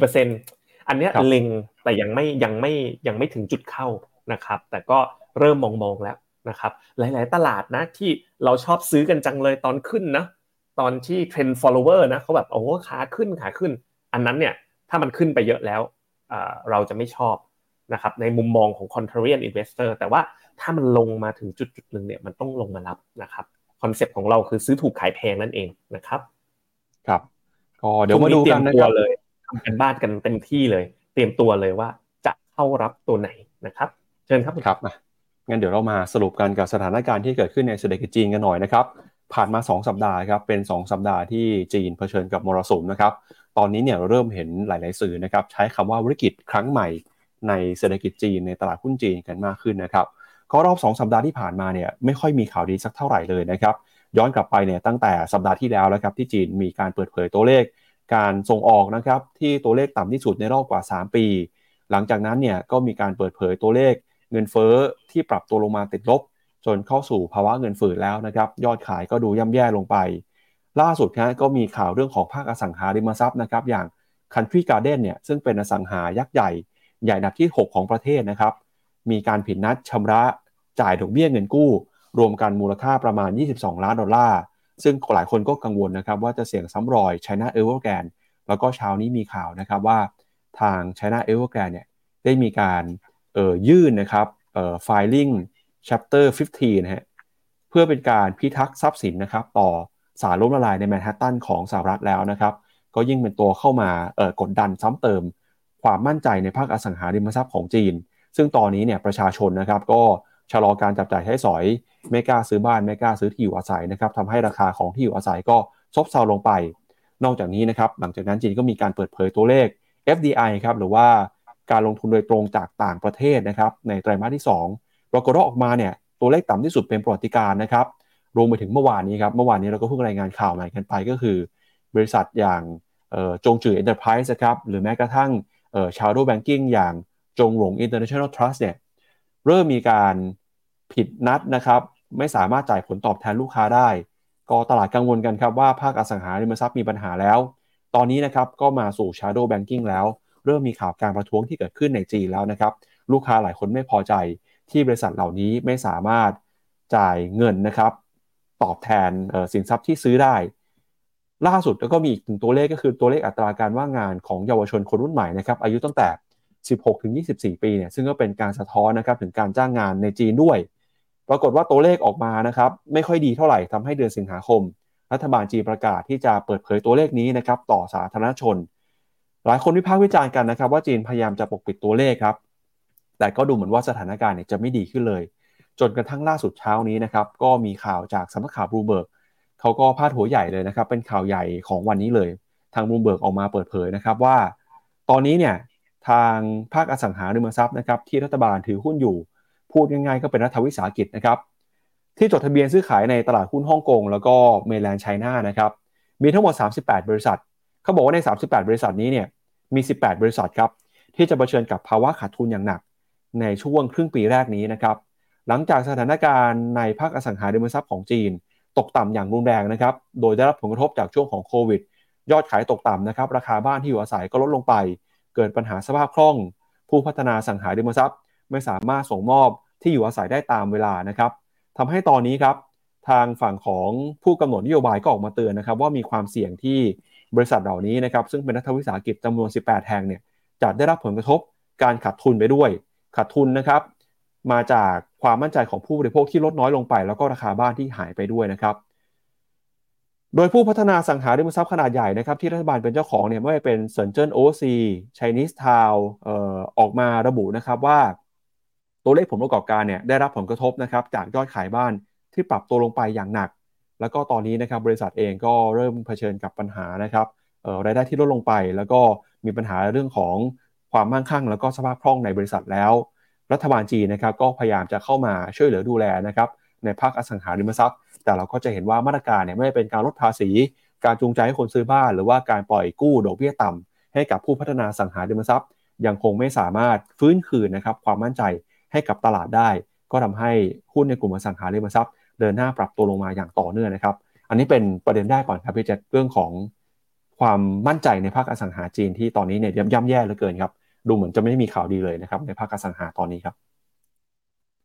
4%อันนี้เล็งแต่ยังไม่ยังไม่ยังไม่ถึงจุดเข้านะครับ แต่ก็ เริ่มมองมองแล้วนะครับหลาย ๆ ตลาดนะที่เราชอบซื้อกันจังเลยตอนขึ้นนะตอนที่เทรนด์ follower นะเขาแบบโอ้ขาขึ้นขาขึ้น อันนั้นเนี่ยถ้ามันขึ้นไปเยอะแล้วเราจะไม่ชอบนะครับในมุมมองของ contrarian investor แต่ว่าถ้ามันลงมาถึงจุดจุดหนึ่งเนี่ยมันต้องลงมารับนะครับคอนเซปต์ของเราคือซื้อถูกขายแพงนั่นเองนะครับครับก็เดี๋ยวมาดูกันนะครับเลยทำกันบ้านกันเต็มที่เลย เตรียมตัวเลยว่าจะเข้ารับตัวไหนนะครับ เชิญครับครับ งั้นเดี๋ยวเรามาสรุปกันกับสถานการณ์ที่เกิดขึ้นในเศรษฐกิจจีนกันหน่อยนะครับ ผ่านมา 2 สัปดาห์ครับ เป็น 2 สัปดาห์ที่จีนเผชิญกับมรสุมนะครับ ตอนนี้เนี่ยเริ่มเห็นหลาย ๆ สื่อนะครับใช้คำว่าวิกฤตครั้งใหม่ในเศรษฐกิจจีนในตลาดหุ้นจีนกันมากขึ้นนะครับก็รอบ 2 สัปดาห์ที่ผ่านมาเนี่ยไม่ค่อยมีข่าวดีสักเท่าไหร่เลยนะครับ ย้อนกลับไปเนี่ยตั้งแต่สัปดาห์ที่แล้วแล้วครับที่จีนมีการเปิดเผยตัวเลข การส่งออกนะครับที่ตัวเลขต่ำที่สุดในรอบกว่า 3 ปี หลังจากนั้นเนี่ยก็มีการเปิดเผยตัวเลข เงินเฟ้อที่ปรับตัวลงมาติดลบ จนเข้าสู่ภาวะเงินฝืดแล้วนะครับ ยอดขายก็ดูย่ำแย่ลงไป ล่าสุดนะก็มีข่าวเรื่องของภาคอสังหาริมทรัพย์นะครับอย่าง Country Garden เนี่ยซึ่งเป็นอสังหายักษ์ใหญ่ ใหญ่ดับที่ 6 ของประเทศนะครับ มีการผิดนัดชำระจ่ายดอกเบี้ยเงินกู้ รวมกันมูลค่าประมาณ 22 ล้านดอลลาร์ซึ่งหลายคนก็กังวลนะครับว่าจะเสี่ยงซ้ำรอย China Evergrande แล้วก็เช้านี้มีข่าวนะครับว่าทาง China Evergrande เนี่ยได้มีการ ยื่นนะครับเอ่อ filing chapter 15นะฮะเพื่อเป็นการพิทักษ์ทรัพย์สินนะครับ ต่อสารล้มละลายในแมนฮัตตันของสหรัฐแล้วนะครับ ก็ยิ่งเป็นตัวเข้ามากดดันซ้ำเติม ความมั่นใจในภาคอสังหาริมทรัพย์ของจีน ซึ่งตอนนี้เนี่ยประชาชนนะครับก็ชะลอการจับจ่ายใช้สอย ไม่กล้าซื้อบ้านไม่กล้าซื้อที่อยู่อาศัยนะครับทำให้ราคาของที่อยู่อาศัยก็ซบเซาลงไป นอกจากนี้นะครับหลังจากนั้นจีนก็มีการเปิดเผยตัวเลข FDI ครับหรือว่า การลงทุนโดยตรงจากต่างประเทศนะครับในไตรมาสที่ 2 ปรากฏว่าออกมาเนี่ยตัวเลขต่ำที่สุดเป็นประวัติการณ์นะครับรวมไปถึงเมื่อวานนี้ครับเมื่อวานนี้เราก็เพิ่งรายงานข่าวใหม่กันไปก็คือ บริษัทอย่างจงจือ Enterprise ครับหรือแม้กระทั่ง shadow banking อย่างจงหรง International Trust เนี่ยเริ่มมีการผิดนัดนะครับไม่สามารถจ่ายผลตอบแทนลูกค้าได้ ก็ตลาดกังวลกันครับว่าภาคอสังหาริมทรัพย์มีปัญหาแล้ว ตอนนี้นะครับก็มาสู่ Shadow Banking แล้ว เริ่มมีข่าวการประท้วงที่เกิดขึ้นในจีนแล้วนะครับ ลูกค้าหลายคนไม่พอใจที่บริษัทเหล่านี้ไม่สามารถจ่ายเงินนะครับตอบแทนสินทรัพย์ที่ซื้อได้ ล่าสุดแล้วก็มีอีกหนึ่งตัวเลขก็คือตัวเลขอัตราการว่างงานของเยาวชนคนรุ่นใหม่นะครับอายุตั้งแต่ 16 ถึง 24 ปีเนี่ยซึ่งก็เป็นการสะท้อนนะครับถึงการจ้างงานในจีนด้วย ปรากฏว่าตัวเลขออกมานะครับไม่ค่อยดีเท่าไหร่ทำให้เดือนสิงหาคม รัฐบาลจีนประกาศที่จะเปิดเผยตัวเลขนี้นะครับต่อสาธารณชน หลายคนวิพากษ์วิจารณ์กันนะครับว่าจีนพยายามจะปกปิดตัวเลขครับ แต่ก็ดูเหมือนว่าสถานการณ์เนี่ยจะไม่ดีขึ้นเลย จนกระทั่งล่าสุดเช้านี้นะครับ ก็มีข่าวจากสำนักข่าวบลูเบิร์กเขาก็พาดหัวใหญ่เลยนะครับ เป็นข่าวใหญ่ของวันนี้เลย ทางบลูเบิร์กออกมาเปิดเผยนะครับว่า ตอนนี้เนี่ยทางภาคอสังหาริมทรัพย์นะครับที่รัฐบาลถือหุ้นอยู่ พูดง่ายๆก็เป็นรัฐวิสาหกิจนะครับ ที่จดทะเบียนซื้อขายในตลาดหุ้นฮ่องกงแล้วก็เมลแลนด์ไชน่านะครับ มีทั้งหมด 38 บริษัท เขาบอกว่าใน 38 บริษัทนี้เนี่ยมี 18 บริษัทครับที่จะเผชิญกับภาวะขาดทุนอย่างหนัก ในช่วงครึ่งปีแรกนี้นะครับหลังจากสถานการณ์ในภาคอสังหาริมทรัพย์ของจีน ตกต่ำอย่างรุนแรงนะครับโดยได้รับผลกระทบจากช่วงของโควิด ยอดขายตกต่ำนะครับราคาบ้านที่อยู่อาศัยก็ลดลงไป เกิดปัญหาสภาพคล่อง ผู้พัฒนาสังหาริมทรัพย์ ไม่สามารถส่งมอบที่อยู่อาศัยได้ตามเวลานะครับทำให้ตอนนี้ครับทางฝั่งของผู้กำหนดนโยบายก็ออกมาเตือนนะครับว่ามีความเสี่ยงที่ บริษัทเหล่านี้นะครับซึ่งเป็นรัฐวิสาหกิจจำนวน 18 แห่งเนี่ยจะได้รับผลกระทบการขาดทุนไปด้วย ขาดทุนนะครับมาจากความมั่นใจของผู้บริโภคที่ลดน้อยลงไป แล้วก็ราคาบ้านที่หายไปด้วยนะครับ โดยผู้พัฒนาสังหาริมทรัพย์ขนาดใหญ่นะครับที่รัฐบาลเป็นเจ้าของเนี่ยไม่ว่าเป็นเซินเจิ้นโอซีไชนีสทาวออกมาระบุนะครับว่า ตัวเลขผลประกอบการเนี่ยได้รับผลกระทบนะครับจากยอดขายบ้านที่ปรับตัวลงไปอย่างหนัก แล้วก็ตอนนี้นะครับบริษัทเองก็เริ่มเผชิญกับปัญหานะครับรายได้ที่ลดลงไป แล้วก็มีปัญหาเรื่องของความมั่งคั่ง แล้วก็สภาพคล่องในบริษัทแล้ว รัฐบาลจีนนะครับก็พยายามจะเข้ามาช่วยเหลือดูแลนะครับในภาคอสังหาริมทรัพย์ แต่เราก็จะเห็นว่ามาตรการเนี่ยไม่ได้เป็นการลดภาษี การจูงใจให้คนซื้อบ้าน หรือว่าการปล่อยกู้ดอกเบี้ยต่ำให้กับผู้พัฒนาสังหาริมทรัพย์ ยังคงไม่สามารถฟื้นคืนนะครับความมั่นใจให้กับตลาดได้ ก็ทำให้หุ้นในกลุ่มอสังหาริมทรัพย์ เดินหน้าปรับตัวลงมาอย่างต่อเนื่องนะครับ อันนี้เป็นประเด็นแรกก่อนครับพี่แจ็คเรื่องของความมั่นใจในภาคอสังหาจีนที่ตอนนี้เนี่ยย่ำแย่เหลือเกินครับดูเหมือนจะไม่มีข่าวดีเลยนะครับ ในภาคอสังหาตอนนี้ครับ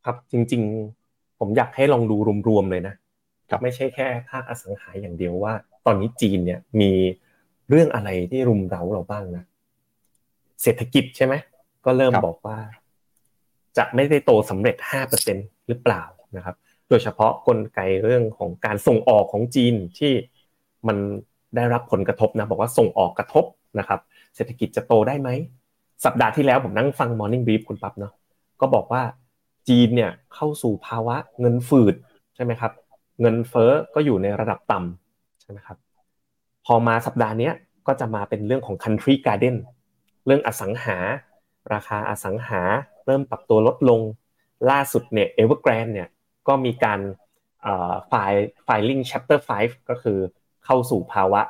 ครับจริง ๆ ผมอยากให้ลองดูรวมๆเลยนะครับไม่ใช่แค่ภาคอสังหาอย่างเดียวว่า ตอนนี้จีนเนี่ยมีเรื่องอะไรที่รุมเร้าเราบ้างนะเศรษฐกิจใช่ไหมก็เริ่มบอกว่า จะไม่ได้โตสำเร็จห้าเปอร์เซ็นหรือเปล่านะครับ โดยเฉพาะกลไกเรื่องของการส่งออกของจีนที่มันได้รับผลกระทบนะบอกว่าส่งออกกระทบนะครับ เศรษฐกิจจะโตได้ไหม สัปดาห์ที่แล้วผมนั่งฟัง Morning Brief คุณปั๊บเนาะก็บอกว่าจีนเนี่ยเข้าสู่ภาวะเงินฝืดใช่ไหมครับ เงินเฟ้อก็อยู่ในระดับต่ำใช่ไหมครับพอมาสัปดาห์นี้ก็จะมาเป็นเรื่องของ Country Garden เรื่องอสังหา ราคาอสังหา เริ่มปรับตัวลดลง ล่าสุดเนี่ย Evergrande เนี่ย ก็มีการไฟล์ filing chapter 5 ก็คือเข้าสู่ภาวะ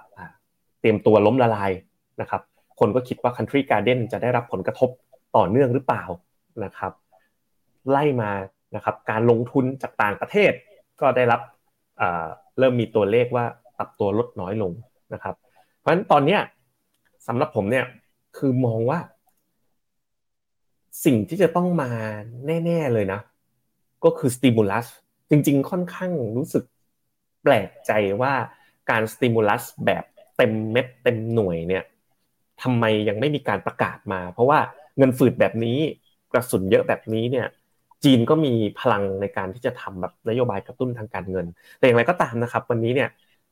เตรียมตัวล้มละลายนะครับ คนก็คิดว่า Country Garden จะได้รับผลกระทบต่อเนื่องหรือเปล่านะครับ ไล่มานะครับ การลงทุนจากต่างประเทศก็ได้รับเริ่มมีตัวเลขว่าปรับตัวลดน้อยลงนะครับ เพราะฉะนั้นตอนนี้สำหรับผมเนี่ยคือมองว่า สิ่งที่จะต้องมาแน่ ๆเลยนะ ก็คือสติมูลัสจริง ๆ ค่อนข้างรู้สึกแปลกใจว่าการสติมูลัสแบบเต็มเม็ดเต็มหน่วยเนี่ยทำไมยังไม่มีการประกาศมา เพราะว่าเงินฝืดแบบนี้กระสุนเยอะแบบนี้เนี่ยจีนก็มีพลังในการที่จะทำแบบนโยบายกระตุ้นทางการเงิน แต่อย่างไรก็ตามนะครับ วันนี้เนี่ย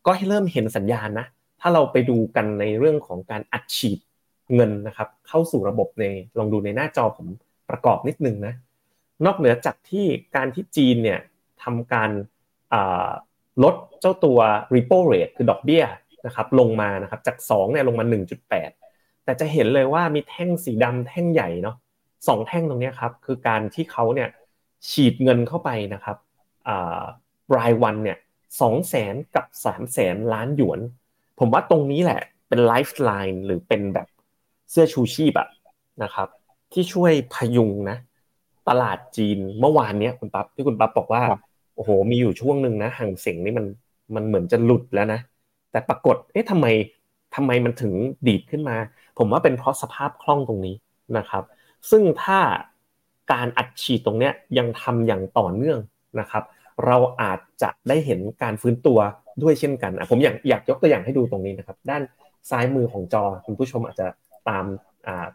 ก็ให้เริ่มเห็นสัญญาณนะถ้าเราไปดูกันในเรื่องของการอัดฉีดเงินนะครับ เข้าสู่ระบบในลองดูในหน้าจอผมประกอบนิดนึงนะ นอกเหนือจากที่การที่จีนเนี่ยทำการลดเจ้าตัว repo rate คือดอกเบี้ยนะครับลงมานะครับจาก2เนี่ยลงมา 1.8 แต่จะเห็นเลยว่ามีแท่งสีดำแท่งใหญ่เนาะสองแท่งตรงนี้ครับคือการที่เขาเนี่ยฉีดเงินเข้าไปนะครับรายวันเนี่ยสองแสนกับสามแสนล้านหยวน ผมว่าตรงนี้แหละเป็นไลฟ์ไลน์หรือเป็นแบบเสื้อชูชีพอะนะครับที่ช่วยพยุงนะ ตลาดจีนเมื่อวานนี้คุณปั๊บที่คุณปั๊บบอกว่าโอ้โหมีอยู่ช่วงหนึ่งนะห่างเสียงนี่มันมันเหมือนจะหลุดแล้วนะแต่ปรากฏเอ๊ะทำไมทำไมมันถึงดีดขึ้นมา ผมว่าเป็นเพราะสภาพคล่องตรงนี้นะครับ ซึ่งถ้าการอัดฉีดตรงเนี้ยยังทำอย่างต่อเนื่องนะครับ เราอาจจะได้เห็นการฟื้นตัวด้วยเช่นกันผมอยากอยากยกตัวอย่างให้ดูตรงนี้นะครับ ด้านซ้ายมือของจอคุณผู้ชมอาจจะตาม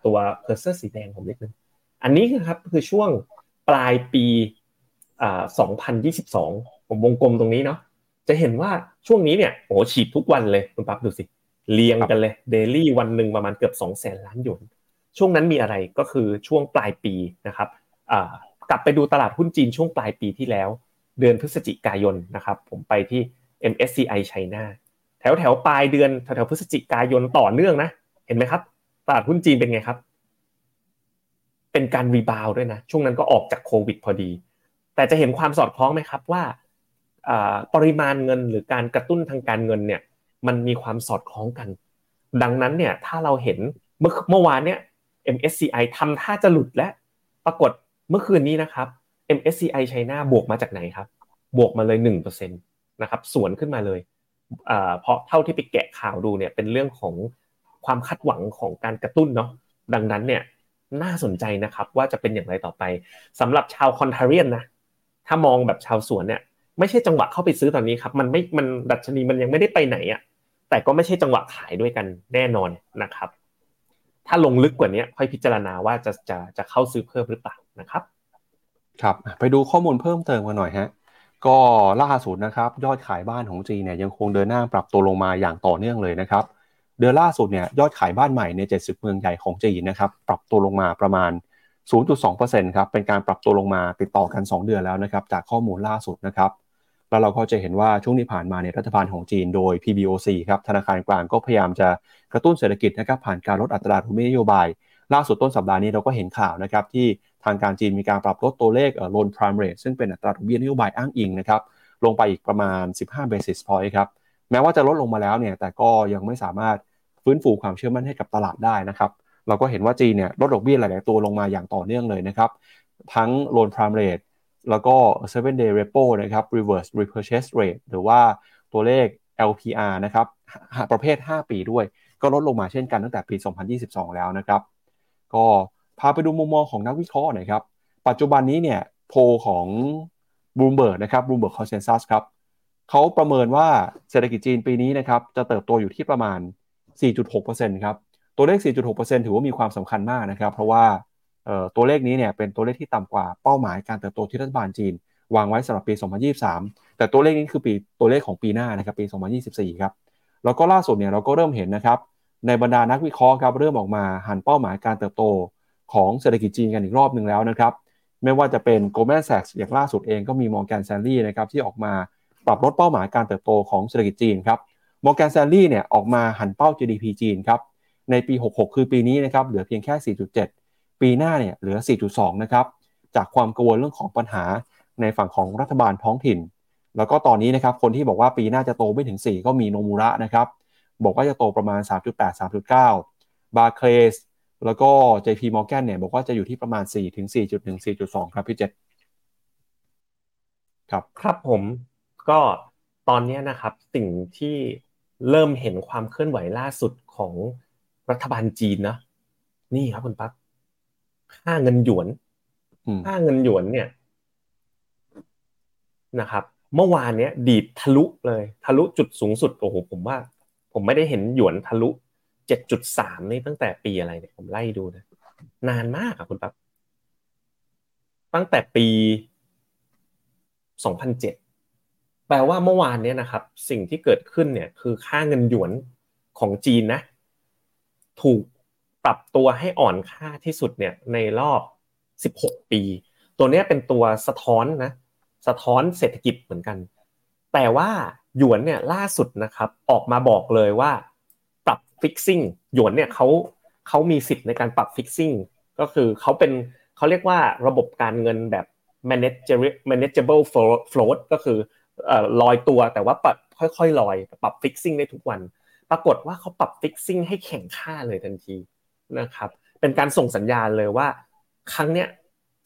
ตัวเคอร์เซอร์สีแดงผมนิดนึง อันนี้คือครับคือช่วงปลายปีอ่า2022 ผมวงกลมตรงนี้เนาะจะเห็นว่าช่วงนี้เนี่ยโอ้ฉีดทุกวันเลยคุณปั๊บดูสิเรียงกันเลยเดลี่วันหนึ่งประมาณเกือบ 2 0 0แสนล้านหยวนช่วงนั้นมีอะไรก็คือช่วงปลายปีนะครับกลับไปดูตลาดหุ้นจีนช่วงปลายปีที่แล้ว เดือนพฤศจิกายนนะครับผมไปที่ MSCI China แถวแถวปลายเดือนแถวแถวพฤศจิกายนต่อเนื่องนะ เห็นไหมครับ ตลาดหุ้นจีนเป็นไงครับ เป็นการ rebound ด้วยนะ ช่วงนั้นก็ออกจากโควิดพอดี แต่จะเห็นความสอดคล้องไหมครับว่าปริมาณเงินหรือการกระตุ้นทางการเงินเนี่ยมันมีความสอดคล้องกัน ดังนั้นเนี่ยถ้าเราเห็นเมื่อเมื่อวานเนี่ย MSCI ทำท่าจะหลุดและปรากฏเมื่อคืนนี้นะครับ MSCI ไชน่าบวกมาจากไหนครับ บวกมาเลย1%นะครับสวนขึ้นมาเลยเพราะเท่าที่ไปแกะข่าวดูเนี่ยเป็นเรื่องของความคาดหวังของการกระตุ้นเนาะดังนั้นเนี่ย น่าสนใจนะครับ ว่าจะเป็นอย่างไรต่อไปสำหรับชาวคอนเทเรียนนะถ้ามองแบบชาวสวนเนี่ย ไม่ใช่จังหวะเข้าไปซื้อตอนนี้ครับ มันไม่มันดัชนีมันยังไม่ได้ไปไหนอะแต่ก็ไม่ใช่จังหวะขายด้วยกันแน่นอนนะครับ ถ้าลงลึกกว่านี้ค่อยพิจารณาว่าจะจะจะเข้าซื้อเพิ่มหรือเปล่านะครับ ครับไปดูข้อมูลเพิ่มเติมกันหน่อยฮะก็ล่าสุดนะครับ ยอดขายบ้านของจีนเนี่ยยังคงเดินหน้าปรับตัวลงมาอย่างต่อเนื่องเลยนะครับ เดือนล่าสุดเนี่ยยอดขายบ้านใหม่ใน 70 เมืองใหญ่ของจีนนะครับปรับตัวลงมาประมาณ 0.2%ครับเป็นการปรับตัวลงมาติดต่อกัน 2 เดือนแล้วนะครับจากข้อมูลล่าสุดนะครับแล้วเราก็จะเห็นว่าช่วงที่ผ่านมาเนี่ยรัฐบาลของจีนโดย PBOC ครับธนาคารกลางก็พยายามจะกระตุ้นเศรษฐกิจนะครับผ่านการลดอัตราดอกเบี้ยนโยบาย ล่าสุดต้นสัปดาห์นี้เราก็เห็นข่าวนะครับที่ทางการจีนมีการปรับลดตัวเลข loan prime rate ซึ่งเป็นอัตราดอกเบี้ยนโยบายอ้างอิงนะครับลงไปอีกประมาณ 15 basis point ครับแม้ว่าจะลดลงมาแล้วเนี่ยแต่ก็ยังไม่สามารถ ฟื้นฟูความเชื่อมั่นให้กับตลาดได้นะครับเราก็เห็นว่าจีนเนี่ยลดดอกเบี้ยหลาย ๆ ตัวลงมาอย่างต่อเนื่องเลยนะครับ ทั้ง loan prime rate แล้วก็ seven day repo นะครับ reverse repurchase rate หรือว่าตัวเลข LPR นะครับประเภท 5 ปีด้วย ก็ลดลงมาเช่นกันตั้งแต่ปี 2022 แล้วนะครับ ก็พาไปดูมุมมองของนักวิเคราะห์หน่อยครับ ปัจจุบันนี้เนี่ยโพของ Bloomberg นะครับ Bloomberg Consensus ครับเขาประเมินว่าเศรษฐกิจจีนปีนี้นะครับจะเติบโตอยู่ที่ประมาณ 4.6%ครับ ตัวเลข 4.6%ถือว่ามีความสำคัญมากนะครับ เพราะว่าตัวเลขนี้เนี่ยเป็นตัวเลขที่ต่ำกว่าเป้าหมายการเติบโตที่รัฐบาลจีน วางไว้สำหรับปี 2023 แต่ตัวเลขนี้คือปีตัวเลขของปีหน้านะครับปี 2024 ครับ แล้วก็ล่าสุดเนี่ยเราก็เริ่มเห็นนะครับ ในบรรดานักวิเคราะห์ครับเริ่มออกมาหันเป้าหมายการเติบโตของเศรษฐกิจจีนกันอีกรอบหนึ่งแล้วนะครับ ไม่ว่าจะเป็น Goldman Sachs อย่างล่าสุดเองก็มี Morgan Stanley นะครับที่ออกมาปรับลดเป้าหมายการเติบโตของเศรษฐกิจจีนครับ Morgan Stanley เนี่ยออกมาหันเป้า GDP จีนครับในปี 66 คือปีนี้นะครับเหลือเพียงแค่ 4.7 ปีหน้าเนี่ยเหลือ 4.2 นะครับจากความกังวลเรื่องของปัญหาในฝั่งของรัฐบาลท้องถิ่น แล้วก็ตอนนี้นะครับคนที่บอกว่าปีหน้าจะโตไม่ถึง 4 ก็มีโนมูระนะครับบอกว่าจะโตประมาณ 3.8 3.9 บาร์เคลสแล้วก็ JP Morgan เนี่ยบอกว่าจะอยู่ที่ประมาณ4ถึง4.1 4.2 ครับพี่เจษครับ ครับผมก็ตอนนี้นะครับสิ่งที่ เริ่มเห็นความเคลื่อนไหวล่าสุดของรัฐบาลจีนนะนี่ครับคุณปั๊บค่าเงินหยวนค่าเงินหยวนเนี่ยนะครับ เมื่อวานเนี้ย ดีดทะลุเลย ทะลุจุดสูงสุดโอ้โหผมว่า ผมไม่ได้เห็นหยวนทะลุเจ็ดจุดสามนี่ตั้งแต่ปีอะไรเนี่ยผมไล่ดูนะนานมากอะคุณปั๊บตั้งแต่ปีสองพันเจ็ด แปลว่าเมื่อวานเนี้ยนะครับ สิ่งที่เกิดขึ้นเนี่ยคือค่าเงินหยวนของจีนนะ ถูกปรับตัวให้อ่อนค่าที่สุดเนี่ยในรอบสิบหกปี ตัวนี้เป็นตัวสะท้อนนะสะท้อนเศรษฐกิจเหมือนกัน แต่ว่าหยวนเนี่ยล่าสุดนะครับออกมาบอกเลยว่า ปรับฟิกซิ่งหยวนเนี่ยเขาเขามีสิทธิ์ในการปรับฟิกซิ่งก็คือเขาเป็นเขาเรียกว่าระบบการเงินแบบ manageable float ก็คือ ลอยตัวแต่ว่าปรับค่อยๆลอย ปรับฟิกซิ่งได้ทุกวัน ปรากฏว่าเขาปรับฟิกซิ่งให้แข่งค่าเลยทันทีนะครับเป็นการส่งสัญญาณเลยว่า ครั้งเนี้ย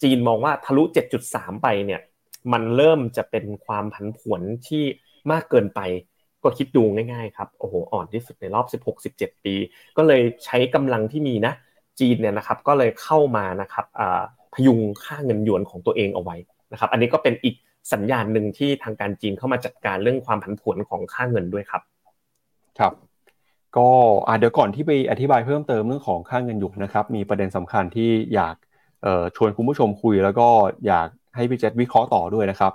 จีนมองว่าทะลุ 7.3 ไปเนี่ยมันเริ่มจะเป็นความผันผวนที่มากเกินไป ก็คิดดูง่ายๆครับโอ้โหอ่อนที่สุดในรอบ 16-17 ปี ก็เลยใช้กำลังที่มีนะจีนเนี่ยนะครับก็เลยเข้ามานะครับพยุงค่าเงินหยวนของตัวเองเอาไว้นะครับ อันนี้ก็เป็นอีก สัญญาณหนึ่งที่ทางการจีนเข้ามาจัดการเรื่องความผันผวนของค่าเงินด้วยครับ ครับก็เดี๋ยวก่อนที่ไปอธิบายเพิ่มเติมเรื่องของค่าเงินหยวนนะครับ มีประเด็นสำคัญที่อยากชวนคุณผู้ชมคุย แล้วก็อยากให้พี่เจษวิเคราะห์ต่อด้วยนะครับ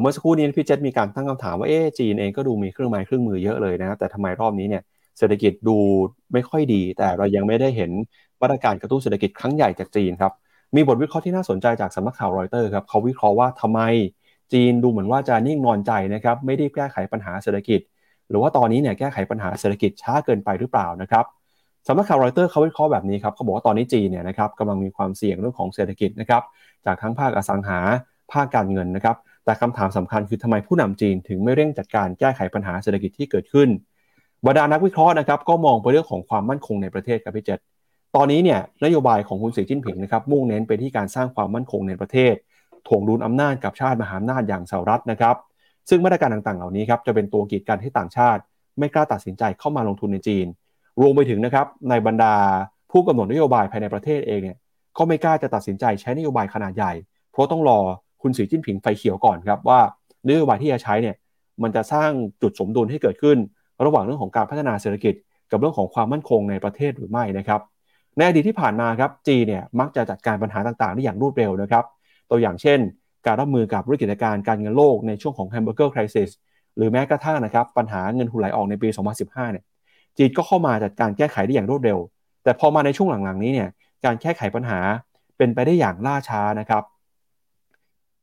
เมื่อสักครู่นี้พี่เจษมีการตั้งคำถามว่าเอ๊จีนเองก็ดูมีเครื่องไม้เครื่องมือเยอะเลยนะแต่ทำไมรอบนี้เนี่ยเศรษฐกิจดูไม่ค่อยดี แต่เรายังไม่ได้เห็นมาตรการกระตุ้นเศรษฐกิจครั้งใหญ่จากจีนครับมีบทวิเคราะห์ที่น่าสนใจจากสำนักข่าวรอยเตอร์ครับเขาวิเคราะห์ว่าทำไม จีนดูเหมือนว่าจะนิ่งนอนใจนะครับไม่ได้แก้ไขปัญหาเศรษฐกิจ หรือว่าตอนนี้เนี่ยแก้ไขปัญหาเศรษฐกิจช้าเกินไปหรือเปล่านะครับสำนักข่าวรอยเตอร์เขาวิเคราะห์แบบนี้ครับเขาบอกว่าตอนนี้จีนเนี่ยนะครับกำลังมีความเสี่ยงเรื่องของเศรษฐกิจนะครับจากทั้งภาคอสังหาภาคการเงินนะครับแต่คำถามสำคัญคือทำไมผู้นำจีนถึงไม่เร่งจัดการแก้ไขปัญหาเศรษฐกิจที่เกิดขึ้นบรรดานักวิเคราะห์นะครับก็มองไปเรื่องของความมั่นคงในประเทศครับพี่เจษตอนนี้เนี่ยนโยบายของคุณสีจิ้นผิงนะครับมุ่งเน้นไปที่การสร้างความมั่นคงในประเทศ ถ่วงดุลอำนาจกับชาติมหาอำนาจอย่างสหรัฐนะครับ ซึ่งมาตรการต่างๆ เหล่านี้ครับจะเป็นตัวกีดกันให้ต่างชาติ ไม่กล้าตัดสินใจเข้ามาลงทุนในจีน รวมไปถึงนะครับในบรรดาผู้กำหนดนโยบายภายในประเทศเองเนี่ยก็ไม่กล้าจะตัดสินใจใช้นโยบายขนาดใหญ่ เพราะต้องรอคุณสีจิ้นผิงไฟเขียวก่อนครับว่านโยบายที่จะใช้เนี่ยมันจะสร้างจุดสมดุลให้เกิดขึ้น ระหว่างเรื่องของการพัฒนาเศรษฐกิจ กับเรื่องของความมั่นคงในประเทศหรือไม่นะครับในอดีตที่ผ่านมาครับจีเนี่ยมักจะจัดการปัญหาต่างๆได้อย่างรวดเร็วนะครับ ตัวอย่างเช่น การรับมือกับวิกฤตการณ์การเงินโลกในช่วงของแฮมเบอร์เกอร์คริสิสหรือแม้กระทั่งนะครับปัญหาเงินทุนไหลออกในปี 2015 เนี่ยจีนก็เข้ามาจัดการแก้ไขได้อย่างรวดเร็ว แต่พอมาในช่วงหลังๆนี้เนี่ยการแก้ไขปัญหาเป็นไปได้อย่างล่าช้านะครับ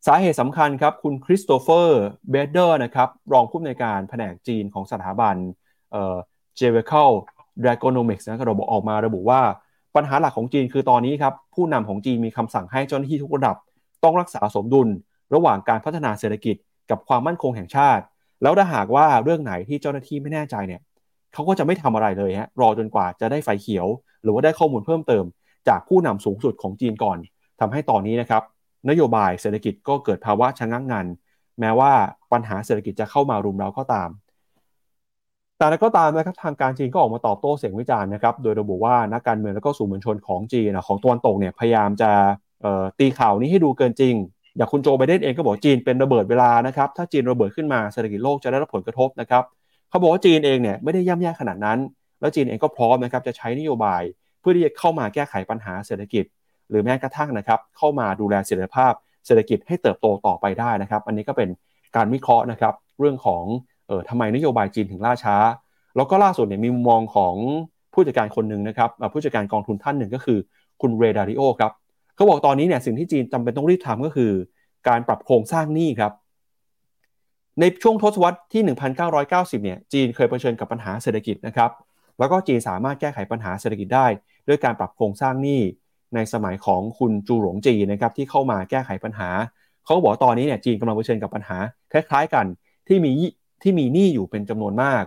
สาเหตุสำคัญครับคุณ Christopher Beddor นะครับรองผู้อำนวยการแผนกจีนของสถาบันเอ่อ Gavekal Dragonomics นะครับระบุออกมาระบุว่าปัญหาหลักของจีนคือตอนนี้ครับผู้นำของจีนมีคำสั่งให้เจ้าหน้าที่ทุกระดับ ต้องรักษาสมดุลระหว่างการพัฒนาเศรษฐกิจกับความมั่นคงแห่งชาติ แล้วถ้าหากว่าเรื่องไหนที่เจ้าหน้าที่ไม่แน่ใจเนี่ยเขาก็จะไม่ทำอะไรเลยฮะรอจนกว่าจะได้ไฟเขียว หรือว่าได้ข้อมูลเพิ่มเติม จากผู้นำสูงสุดของจีนก่อนทำให้ตอนนี้นะครับนโยบายเศรษฐกิจก็เกิดภาวะชะงักงัน แม้ว่าปัญหาเศรษฐกิจจะเข้ามารุมเราก็ตาม แต่ก็ตามนะครับทางการจีนก็ออกมาตอบโต้เสียงวิจารณ์นะครับ โดยระบุว่านักการเมืองแล้วก็สื่อมวลชนของจีนของตะวันตกเนี่ยพยายามจะ ตีข่าวนี้ให้ดูเกินจริง อย่างคุณโจไบเดนเองก็บอกจีนเป็นระเบิดเวลานะครับ ถ้าจีนระเบิดขึ้นมาเศรษฐกิจโลกจะได้รับผลกระทบนะครับเขาบอกว่าจีนเองเนี่ยไม่ได้ย่ำแย่ขนาดนั้น แล้วจีนเองก็พร้อมนะครับจะใช้นโยบายเพื่อที่จะเข้ามาแก้ไขปัญหาเศรษฐกิจ หรือแม้กระทั่งนะครับเข้ามาดูแลเสถียรภาพเศรษฐกิจให้เติบโตต่อไปได้นะครับ อันนี้ก็เป็นการวิเคราะห์นะครับเรื่องของเออทำไมนโยบายจีนถึงล่าช้า แล้วก็ล่าสุดเนี่ยมีมุมมองของผู้จัดการคนหนึ่งนะครับผู้จัดการกองทุนท่านหนึ่งก็คือคุณเรดาริโอครับ เขาบอกตอนนี้เนี่ยสิ่งที่จีนจำเป็นต้องรีบทำก็คือ การปรับโครงสร้างหนี้ครับ ในช่วงทศวรรษที่ 1990 เนี่ยจีนเคยเผชิญกับปัญหาเศรษฐกิจนะครับแล้วก็จีนสามารถแก้ไขปัญหาเศรษฐกิจได้ ด้วยการปรับโครงสร้างหนี้ในสมัยของคุณจูหลงจีนะครับที่เข้ามาแก้ไขปัญหา เขาบอกตอนนี้เนี่ยจีนกำลังเผชิญกับปัญหา คล้ายๆกันที่มีที่มีหนี้อยู่เป็นจำนวนมาก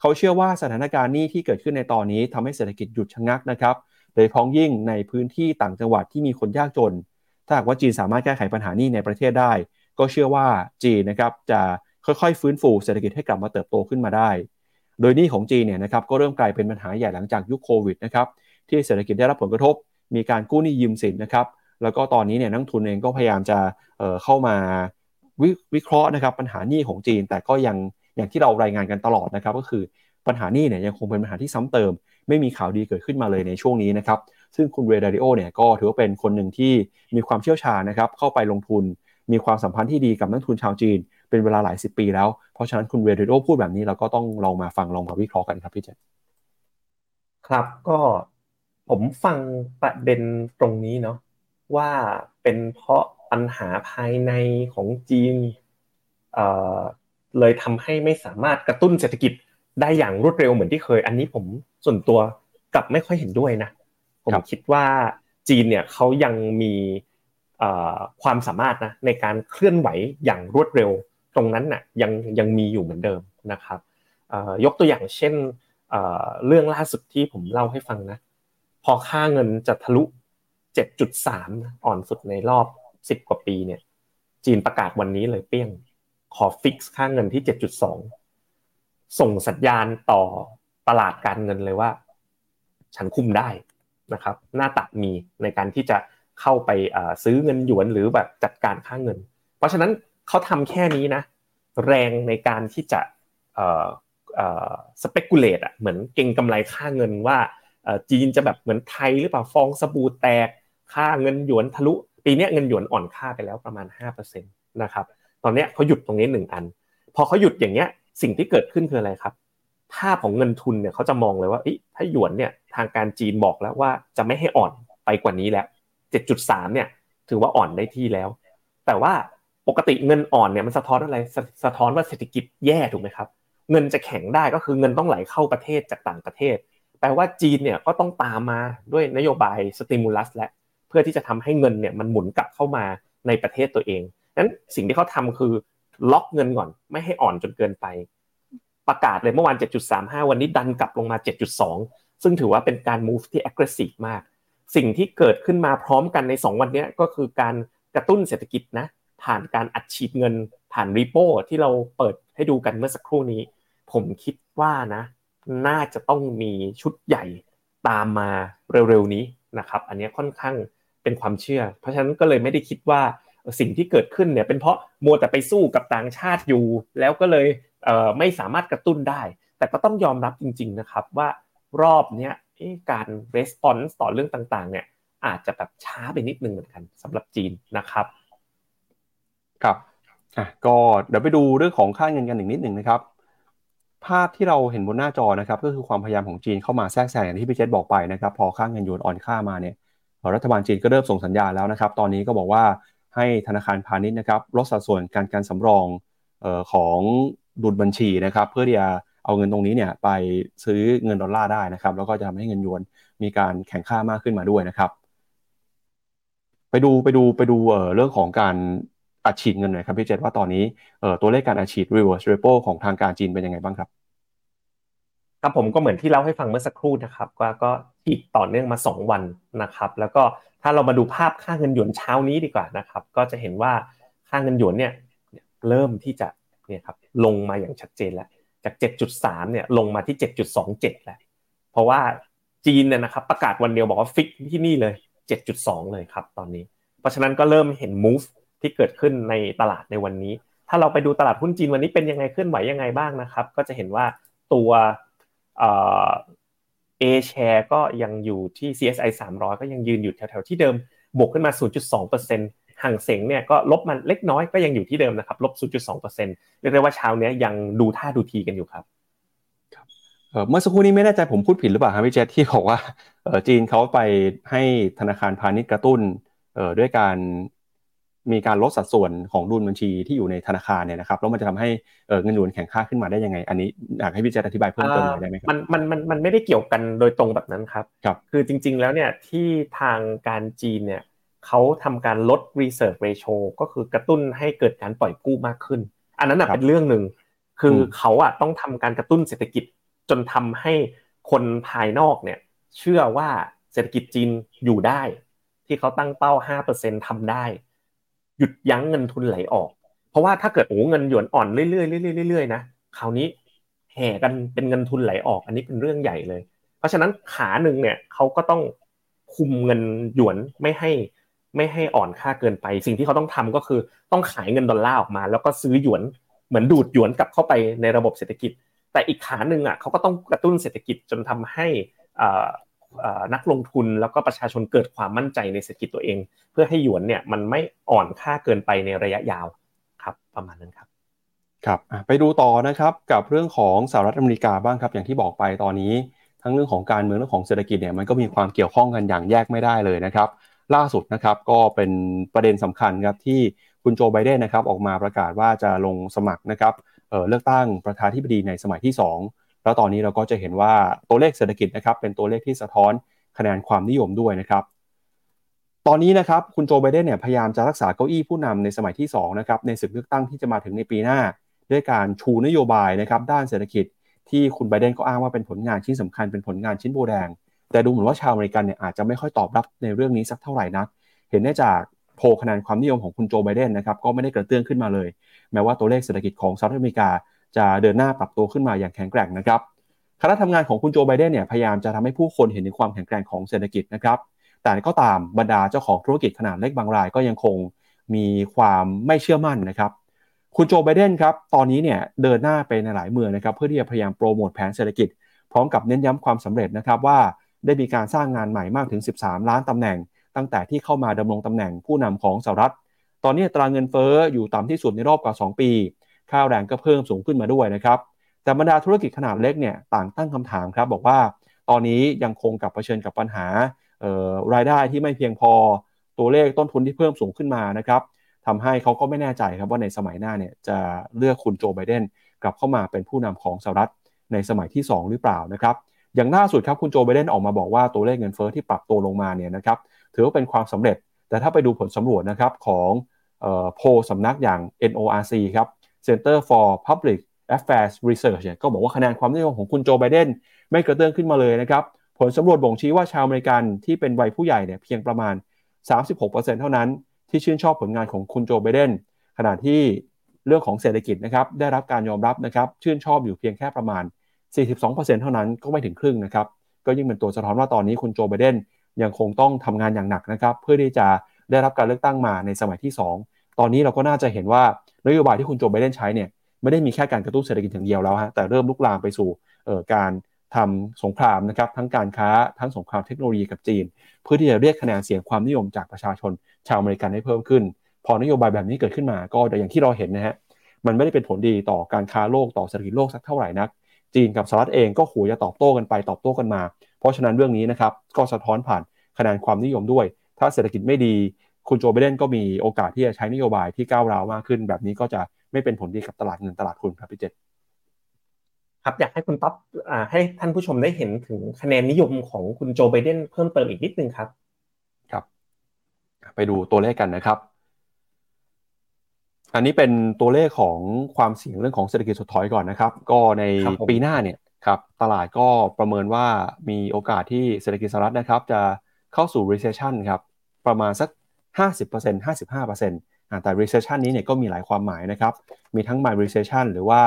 เขาเชื่อว่าสถานการณ์หนี้ที่เกิดขึ้นในตอนนี้ทำให้เศรษฐกิจหยุดชะงักนะครับ โดยพ้องยิ่งในพื้นที่ต่างจังหวัดที่มีคนยากจน ถ้าหากว่าจีนสามารถแก้ไขปัญหานี้ในประเทศได้ ก็เชื่อว่าจีนนะครับจะค่อยๆ ฟื้นฟูเศรษฐกิจให้กลับมาเติบโตขึ้นมาได้ โดยหนี้ของจีนเนี่ยนะครับก็เริ่มกลายเป็นปัญหาใหญ่หลังจากยุคโควิดนะครับที่เศรษฐกิจได้รับผลกระทบ มีการกู้หนี้ยืมสินนะครับแล้วก็ตอนนี้เนี่ยนักทุนเองก็พยายามจะเเข้ามาวิวเคราะห์นะครับปัญหาหนี้ของจีน แต่ก็ยังอย่างที่เรารายงานกันตลอดนะครับ ก็คือ ปัญหานี้เนี่ยยังคงเป็นปัญหาที่ซ้ำเติม ไม่มีข่าวดีเกิดขึ้นมาเลยในช่วงนี้นะครับซึ่งคุณเรดาริโอเนี่ยก็ถือว่าเป็นคนหนึ่งที่มีความเชี่ยวชาญนะครับเข้าไปลงทุน มีความสัมพันธ์ที่ดีกับนักทุนชาวจีน เป็นเวลาหลายสิบปีแล้ว เพราะฉะนั้นคุณเรดาริโอพูดแบบนี้เราก็ต้องลองมาฟังลองมาวิเคราะห์กันครับพี่เจษครับก็ผมฟังประเด็นตรงนี้เนาะว่าเป็นเพราะปัญหาภายในของจีนเอ่อเลยทำให้ไม่สามารถกระตุ้นเศรษฐกิจ ได้อย่างรวดเร็วเหมือนที่เคย อันนี้ผมส่วนตัวกลับไม่ค่อยเห็นด้วยนะ ผมคิดว่าจีนเนี่ยเขายังมีความสามารถนะในการเคลื่อนไหวอย่างรวดเร็ว ตรงนั้นน่ะยังยังมีอยู่เหมือนเดิมนะครับยกตัวอย่างเช่นเรื่องล่าสุดที่ผมเล่าให้ฟังนะ พอค่าเงินจะทะลุ 7.3 อ่อนสุดในรอบ 10 กว่าปีเนี่ย จีนประกาศวันนี้เลยเปี้ยง ขอฟิกซ์ค่าเงินที่ 7.2 ส่งสัญญาณต่อตลาดการเงินเลยว่า ฉันคุมได้นะครับ หน้าตักมีในการที่จะเข้าไปซื้อเงินหยวนหรือแบบจัดการค่าเงิน เพราะฉะนั้นเขาทำแค่นี้นะ แรงในการที่จะสเปกุเลตอะเหมือนเก่งกำไรค่าเงินว่าจีนจะแบบเหมือนไทยหรือเปล่าฟองสบู่แตกค่าเงินหยวนทะลุ ปีนี้เงินหยวนอ่อนค่าไปแล้วประมาณ5%นะครับตอนนี้เขาหยุดตรงนี้หนึ่งอัน พอเขาหยุดอย่างเงี้ย สิ่งที่เกิดขึ้นคืออะไรครับ ภาพของเงินทุนเนี่ยเขาจะมองเลยว่าถ้าหยวนเนี่ยทางการจีนบอกแล้วว่าจะไม่ให้อ่อนไปกว่านี้แล้ว 7.3 เนี่ย ถือว่าอ่อนได้ที่แล้ว แต่ว่าปกติเงินอ่อนเนี่ยมันสะท้อนอะไรสสะท้อนว่าเศรษฐกิจแย่ถูกไหมครับ เงินจะแข็งได้ก็คือเงินต้องไหลเข้าประเทศจากต่างประเทศ แปลว่าจีนเนี่ยก็ต้องตามมาด้วยนโยบายสติมูลัสและเพื่อที่จะทำให้เงินเนี่ยมันหมุนกลับเข้ามาในประเทศตัวเองนั้นสิ่งที่เขาทาคือ ล็อกเงินก่อน ไม่ให้อ่อนจนเกินไป ประกาศเลยเมื่อวาน 7.35 วันนี้ดันกลับลงมา 7.2 ซึ่งถือว่าเป็นการ move ที่ aggressive มาก สิ่งที่เกิดขึ้นมาพร้อมกันใน 2 วันนี้ก็คือการกระตุ้นเศรษฐกิจนะผ่านการอัดฉีดเงินผ่านรีโปที่เราเปิดให้ดูกันเมื่อสักครู่นี้ ผมคิดว่านะ น่าจะต้องมีชุดใหญ่ตามมาเร็วๆนี้นะครับ อันนี้ค่อนข้างเป็นความเชื่อ เพราะฉะนั้นก็เลยไม่ได้คิดว่า สิ่งที่เกิดขึ้นเนี่ยเป็นเพราะมัวแต่ไปสู้กับต่างชาติอยู่ แล้วก็เลยไม่สามารถกระตุ้นได้ แต่ก็ต้องยอมรับจริง ๆนะครับว่ารอบเนี้ยการ response ต่อเรื่องต่างๆ เนี่ยอาจจะแบบช้าไปนิดนึงเหมือนกันสำหรับจีนนะครับ ครับอะก็เดี๋ยวไปดูเรื่องของค่าเงินกันอีกนิดหนึ่งนะครับ ภาพที่เราเห็นบนหน้าจอนะครับ ก็คือความพยายามของจีนเข้ามาแทรกแซงอย่างที่พี่เจษบอกไปนะครับ พอค่าเงินหยวนอ่อนค่ามาเนี่ยรัฐบาลจีนก็เริ่มส่งสัญญาณแล้วนะครับ ตอนนี้ก็บอกว่า ให้ธนาคารพาณิชย์นะครับลดสัดส่วนการการสำรองออของดุลบัญชีนะครับ เพื่อที่จะเอาเงินตรงนี้เนี่ยไปซื้อเงินดอลลาร์ได้นะครับ แล้วก็จะทำให้เงินยวนมีการแข่งค่ามากขึ้นมาด้วยนะครับ ไปดูไปดูไปดูเเรื่องของการอัดฉีดเงินหน่อยครับพี่เจษว่าตอนนี้ตัวเลขการอัดฉีด reverse repo ของทางการจีนเป็นยังไงบ้างครับครับผมก็เหมือนที่เล่าให้ฟังเมื่อสักครู่นะครับว่าก็ ฉีดต่อเนื่องมา 2 วันนะครับ แล้วก็ถ้าเรามาดูภาพค่าเงินหยวนเช้านี้ดีกว่านะครับ ก็จะเห็นว่าค่าเงินหยวนเนี่ยเริ่มที่จะเนี่ยครับลงมาอย่างชัดเจนแล้ว จาก 7.3เนี่ยลงมาที่ 7.27 แล้ว เพราะว่าจีนเนี่ยนะครับประกาศวันเดียวบอกว่าฟิกที่นี่เลย 7.2 เลยครับตอนนี้ เพราะฉะนั้นก็เริ่มเห็น move ที่เกิดขึ้นในตลาดในวันนี้ ถ้าเราไปดูตลาดหุ้นจีนวันนี้เป็นยังไงเคลื่อนไหวยังไงบ้างนะครับ ก็จะเห็นว่าตัว เอแชร์ก็ยังอยู่ที่ CSI 300 ก็ยังยืนอยู่แถวๆที่เดิม บวกขึ้นมา 0.2%ห่างเสงเนี่ยก็ลบมันเล็กน้อยก็ยังอยู่ที่เดิมนะครับลบ 0.2%เรียกได้ว่าเช้านี้ยังดูท่าดูทีกันอยู่ครับเมื่อสักครู่นี้ไม่แน่ใจผมพูดผิดหรือเปล่าครับพี่เจษที่บอกว่าจีนเขาไปให้ธนาคารพาณิชย์กระตุ้นด้วยการ มีการลดสัดส่วนของดุลบัญชีที่อยู่ในธนาคารเนี่ยนะครับแล้วมันจะทำให้เงินหยวนแข็งค่าขึ้นมาได้ยังไง อันนี้อยากให้พี่เจษอธิบายเพิ่มเติมหน่อยได้ไหมครับมันมันมันมันไม่ได้เกี่ยวกันโดยตรงแบบนั้นครับครับคือจริง ๆ แล้วเนี่ยที่ทางการจีนเนี่ยเขาทำการลด reserve ratio ก็คือกระตุ้นให้เกิดการปล่อยกู้มากขึ้น อันนั้นเป็นเรื่องหนึ่งคือเขาอะต้องทำการกระตุ้นเศรษฐกิจจนทำให้คนภายนอกเนี่ยเชื่อว่าเศรษฐกิจจีนอยู่ได้ ที่เขาตั้งเป้า 5%ทำได้ หยุดยั้งเงินทุนไหลออก เพราะว่าถ้าเกิดโอ้เงินหยวนอ่อนเรื่อยๆเรื่อยๆเรื่อยๆนะคราวนี้แห่กันเป็นเงินทุนไหลออก อันนี้เป็นเรื่องใหญ่เลย เพราะฉะนั้นขาหนึ่งเนี่ยเขาก็ต้องคุมเงินหยวนไม่ให้ไม่ให้อ่อนค่าเกินไป สิ่งที่เขาต้องทำก็คือต้องขายเงินดอลลาร์ออกมา แล้วก็ซื้อหยวนเหมือนดูดหยวนกลับเข้าไปในระบบเศรษฐกิจ แต่อีกขาหนึ่งอะเขาก็ต้องกระตุ้นเศรษฐกิจจนทำให้ นักลงทุนแล้วก็ประชาชนเกิดความมั่นใจในเศรษฐกิจตัวเอง เพื่อให้หยวนเนี่ยมันไม่อ่อนค่าเกินไปในระยะยาวครับประมาณนั้นครับครับไปดูต่อนะครับกับเรื่องของสหรัฐอเมริกาบ้างครับ อย่างที่บอกไปตอนนี้ ทั้งเรื่องของการเมืองเรื่องของเศรษฐกิจเนี่ยมันก็มีความเกี่ยวข้องกันอย่างแยกไม่ได้เลยนะครับ ล่าสุดนะครับก็เป็นประเด็นสำคัญครับที่คุณโจไบเดนนะครับออกมาประกาศว่าจะลงสมัครนะครับเเลือกตั้งประธานธิบดีในสมัยที่ 2 แล้วตอนนี้เราก็จะเห็นว่าตัวเลขเศรษฐกิจนะครับเป็นตัวเลขที่สะท้อนคะแนนความนิยมด้วยนะครับตอนนี้นะครับคุณโจไบเดนเนี่ยพยายามจะรักษาเก้าอี้ผู้นำในสมัยที่2นะครับในศึกเลือกตั้งที่จะมาถึงในปีหน้า ด้วยการชูนโยบายนะครับด้านเศรษฐกิจที่คุณไบเดนก็อ้างว่าเป็นผลงานชิ้นสำคัญเป็นผลงานชิ้นโบแดง แต่ดูเหมือนว่าชาวอเมริกันเนี่ยอาจจะไม่ค่อยตอบรับในเรื่องนี้สักเท่าไหร่นัก เห็นได้จากโพคะแนนความนิยมของคุณโจไบเดนนะครับก็ไม่ได้กระเตื้องขึ้นมาเลย แม้ว่าตัวเลขเศรษฐกิจของสหรัฐอเมริกา จะเดินหน้าปรับตัวขึ้นมาอย่างแข็งแกร่งนะครับคณะทำงานของคุณโจไบเดนเนี่ยพยายามจะทำให้ผู้คนเห็นถึงความแข็งแกร่งของเศรษฐกิจนะครับ แต่ก็ตามบรรดาเจ้าของธุรกิจขนาดเล็กบางรายก็ยังคงมีความไม่เชื่อมั่นนะครับ คุณโจไบเดนครับตอนนี้เนี่ยเดินหน้าไปในหลายเมืองนะครับเพื่อที่จะพยายามโปรโมทแผนเศรษฐกิจ พร้อมกับเน้นย้ำความสำเร็จนะครับว่าได้มีการสร้างงานใหม่มากถึง 13 ล้านตำแหน่ง ตั้งแต่ที่เข้ามาดำรงตำแหน่งผู้นำของสหรัฐ ตอนนี้ตราเงินเฟ้ออยู่ต่ำที่สุดในรอบกว่า 2 ปี ค่าแรงก็เพิ่มสูงขึ้นมาด้วยนะครับ แต่บรรดาธุรกิจขนาดเล็กเนี่ยต่างตั้งคำถามครับบอกว่าตอนนี้ยังคงกับเผชิญกับปัญหารายได้ที่ไม่เพียงพอตัวเลขต้นทุนที่เพิ่มสูงขึ้นมานะครับทำให้เขาก็ไม่แน่ใจครับว่าในสมัยหน้าเนี่ยจะเลือกคุณโจไบเดนกลับเข้ามาเป็นผู้นำของสหรัฐในสมัยที่ 2 หรือเปล่านะครับ อย่างล่าสุดครับคุณโจไบเดนออกมาบอกว่าตัวเลขเงินเฟอ้อที่ปรับตัวลงมาเนี่ยนะครับถือว่าเป็นความสำเร็จ แต่ถ้าไปดูผลสำรวจนะครับของโพสำนักอย่าง NORC ครับ Center for Public Affairs Research เนี่ยก็บอกว่าคะแนนความนิยมของคุณโจไบเดนไม่กระเตื้องขึ้นมาเลยนะครับผลสำรวจบ่งชี้ว่าชาวอเมริกันที่เป็นวัยผู้ใหญ่เนี่ยเพียงประมาณ 36%เท่านั้น ที่ชื่นชอบผลงานของคุณโจไบเดนขณะที่เรื่องของเศรษฐกิจนะครับได้รับการยอมรับนะครับชื่นชอบอยู่เพียงแค่ประมาณ 42%เท่านั้นก็ไม่ถึงครึ่งนะครับก็ยิ่งเป็นตัวสะท้อนว่าตอนนี้คุณโจไบเดนยังคงต้องทำงานอย่างหนักนะครับเพื่อที่จะได้รับการเลือกตั้งมาในสมัยที่ 2 ตอนนี้เราก็น่าจะเห็นว่านโยบายที่คุณโจไบเดนใช้เนี่ยไม่ได้มีแค่การกระตุ้นเศรษฐกิจอย่างเดียวแล้วฮะแต่เริ่มลุกลามไปสู่การทำสงครามนะครับทั้งการค้าทั้งสงครามเทคโนโลยีกับจีน เพื่อที่จะเรียกคะแนนเสียงความนิยมจากประชาชนชาวอเมริกันให้เพิ่มขึ้น พอนโยบายแบบนี้เกิดขึ้นมาก็อย่างที่เราเห็นนะฮะมันไม่ได้เป็นผลดีต่อการค้าโลกต่อเศรษฐกิจโลกสักเท่าไหร่นัก จีนกับสหรัฐเองก็ขู่จะตอบโต้กันไปตอบโต้กันมา เพราะฉะนั้นเรื่องนี้นะครับก็สะท้อนผ่านคะแนนความนิยมด้วย ถ้าเศรษฐกิจไม่ดี คุณโจไบเดนก็มีโอกาสที่จะใช้นโยบายที่ก้าวร้าวมากขึ้น แบบนี้ก็จะไม่เป็นผลดีกับตลาดเงินตลาดทุนครับพี่เจษครับอยากให้คุณต๊อบให้ท่านผู้ชมได้เห็นถึงคะแนนนิยมของคุณโจไบเดนเพิ่มเติมอีกนิดนึงครับ ครับ ไปดูตัวเลขกันนะครับ อันนี้เป็นตัวเลขของความเสี่ยงเรื่องของเศรษฐกิจถดถอยก่อนนะครับ ก็ในปีหน้าเนี่ยครับตลาดก็ประเมินว่ามีโอกาสที่เศรษฐกิจสหรัฐนะครับ จะเข้าสู่ recession ครับประมาณสัก 50% 55%แต่ recession นี้เนี่ยก็มีหลายความหมายนะครับ มีทั้ง mild recession หรือว่า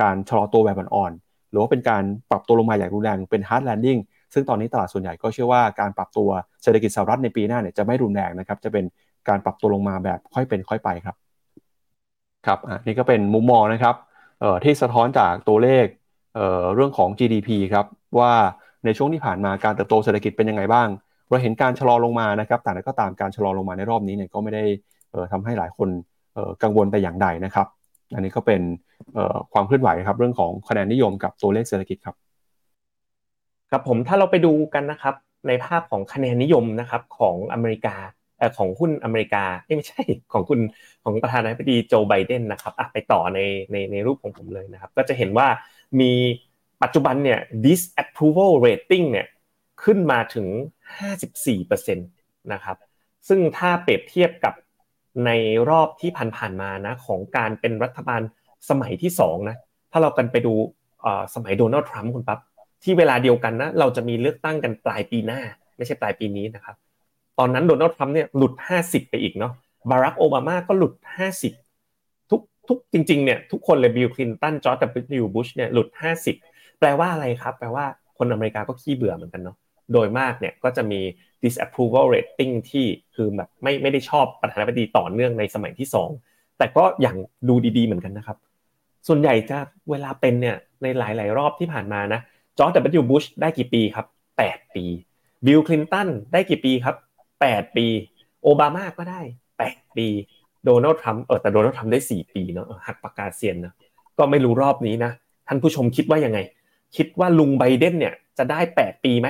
การชะลอตัวแบบอ่อนๆ หรือว่าเป็นการปรับตัวลงมาอย่างรุนแรงเป็น hard landing ซึ่งตอนนี้ตลาดส่วนใหญ่ก็เชื่อว่าการปรับตัวเศรษฐกิจสหรัฐในปีหน้าเนี่ยจะไม่รุนแรงนะครับ จะเป็นการปรับตัวลงมาแบบค่อยเป็นค่อยไปครับ ครับอันนี้ก็เป็นมุมมองนะครับที่สะท้อนจากตัวเลขเเรื่องของ GDP ครับว่าในช่วงที่ผ่านมาการเติบโตเศรษฐกิจเป็นยังไงบ้าง เราเห็นการชะลอลงมานะครับแต่ก็ตามการชะลอลงมาในรอบนี้เนี่ยก็ไม่ได้ทำให้หลายคนกังวลแต่อย่างใดนะครับ อันนี้ก็เป็นความเคลื่อนไหวครับ เรื่องของคะแนนนิยมกับตัวเลขเศรษฐกิจครับ ครับผมถ้าเราไปดูกันนะครับในภาพของคะแนนนิยมนะครับของอเมริกาของหุ้นอเมริกาไม่ใช่ของคุณของประธานาธิบดีโจไบเดนนะครับไปต่อในในในรูปของผมเลยนะครับ ก็จะเห็นว่ามีปัจจุบันเนี่ย disapproval rating เนี่ยขึ้นมาถึง 54%นะครับซึ่งถ้าเปรียบเทียบกับในรอบที่ผ่านๆมานะของการเป็นรัฐบาลสมัยที่2นะถ้าเรากันไปดูสมัยโดนัลด์ทรัมป์คุณปั๊บที่เวลาเดียวกันนะเราจะมีเลือกตั้งกันปลายปีหน้า ไม่ใช่ปลายปีนี้นะครับตอนนั้นโดนัลด์ทรัมป์เนี่ยหลุด 50 ไปอีกเนาะบารัคโอบามาก็หลุด 50 ทุกทุกจริงๆเนี่ยทุกคนเลยบิลคลินตันจอร์จดับเบิลยูบุชเนี่ยหลุด 50 แปลว่าอะไรครับ แปลว่าคนอเมริกาก็ขี้เบื่อเหมือนกันเนาะ โดยมากเนี่ยก็จะมี disapproval rating ที่คือแบบไม่ไม่ได้ชอบประธานาธิบดีต่อเนื่องในสมัยที่ 2 แต่ก็อย่างดูดีๆเหมือนกันนะครับ ส่วนใหญ่จะเวลาเป็นเนี่ยในหลายๆ รอบที่ผ่านมานะจอร์จดับเบิลยูบุชได้กี่ปีครับ 8 ปีบิลคลินตันได้กี่ปีครับ 8 ปี โอบามาก็ได้ 8 ปีโดนัลด์ทรัมป์เออแต่โดนัลด์ทรัมป์ได้ 4 ปีเนาะหักปากกาเซียนนะก็ไม่รู้รอบนี้นะท่านผู้ชมคิดว่ายังไง คิดว่าลุงไบเดนเนี่ยจะได้แปดปีไหม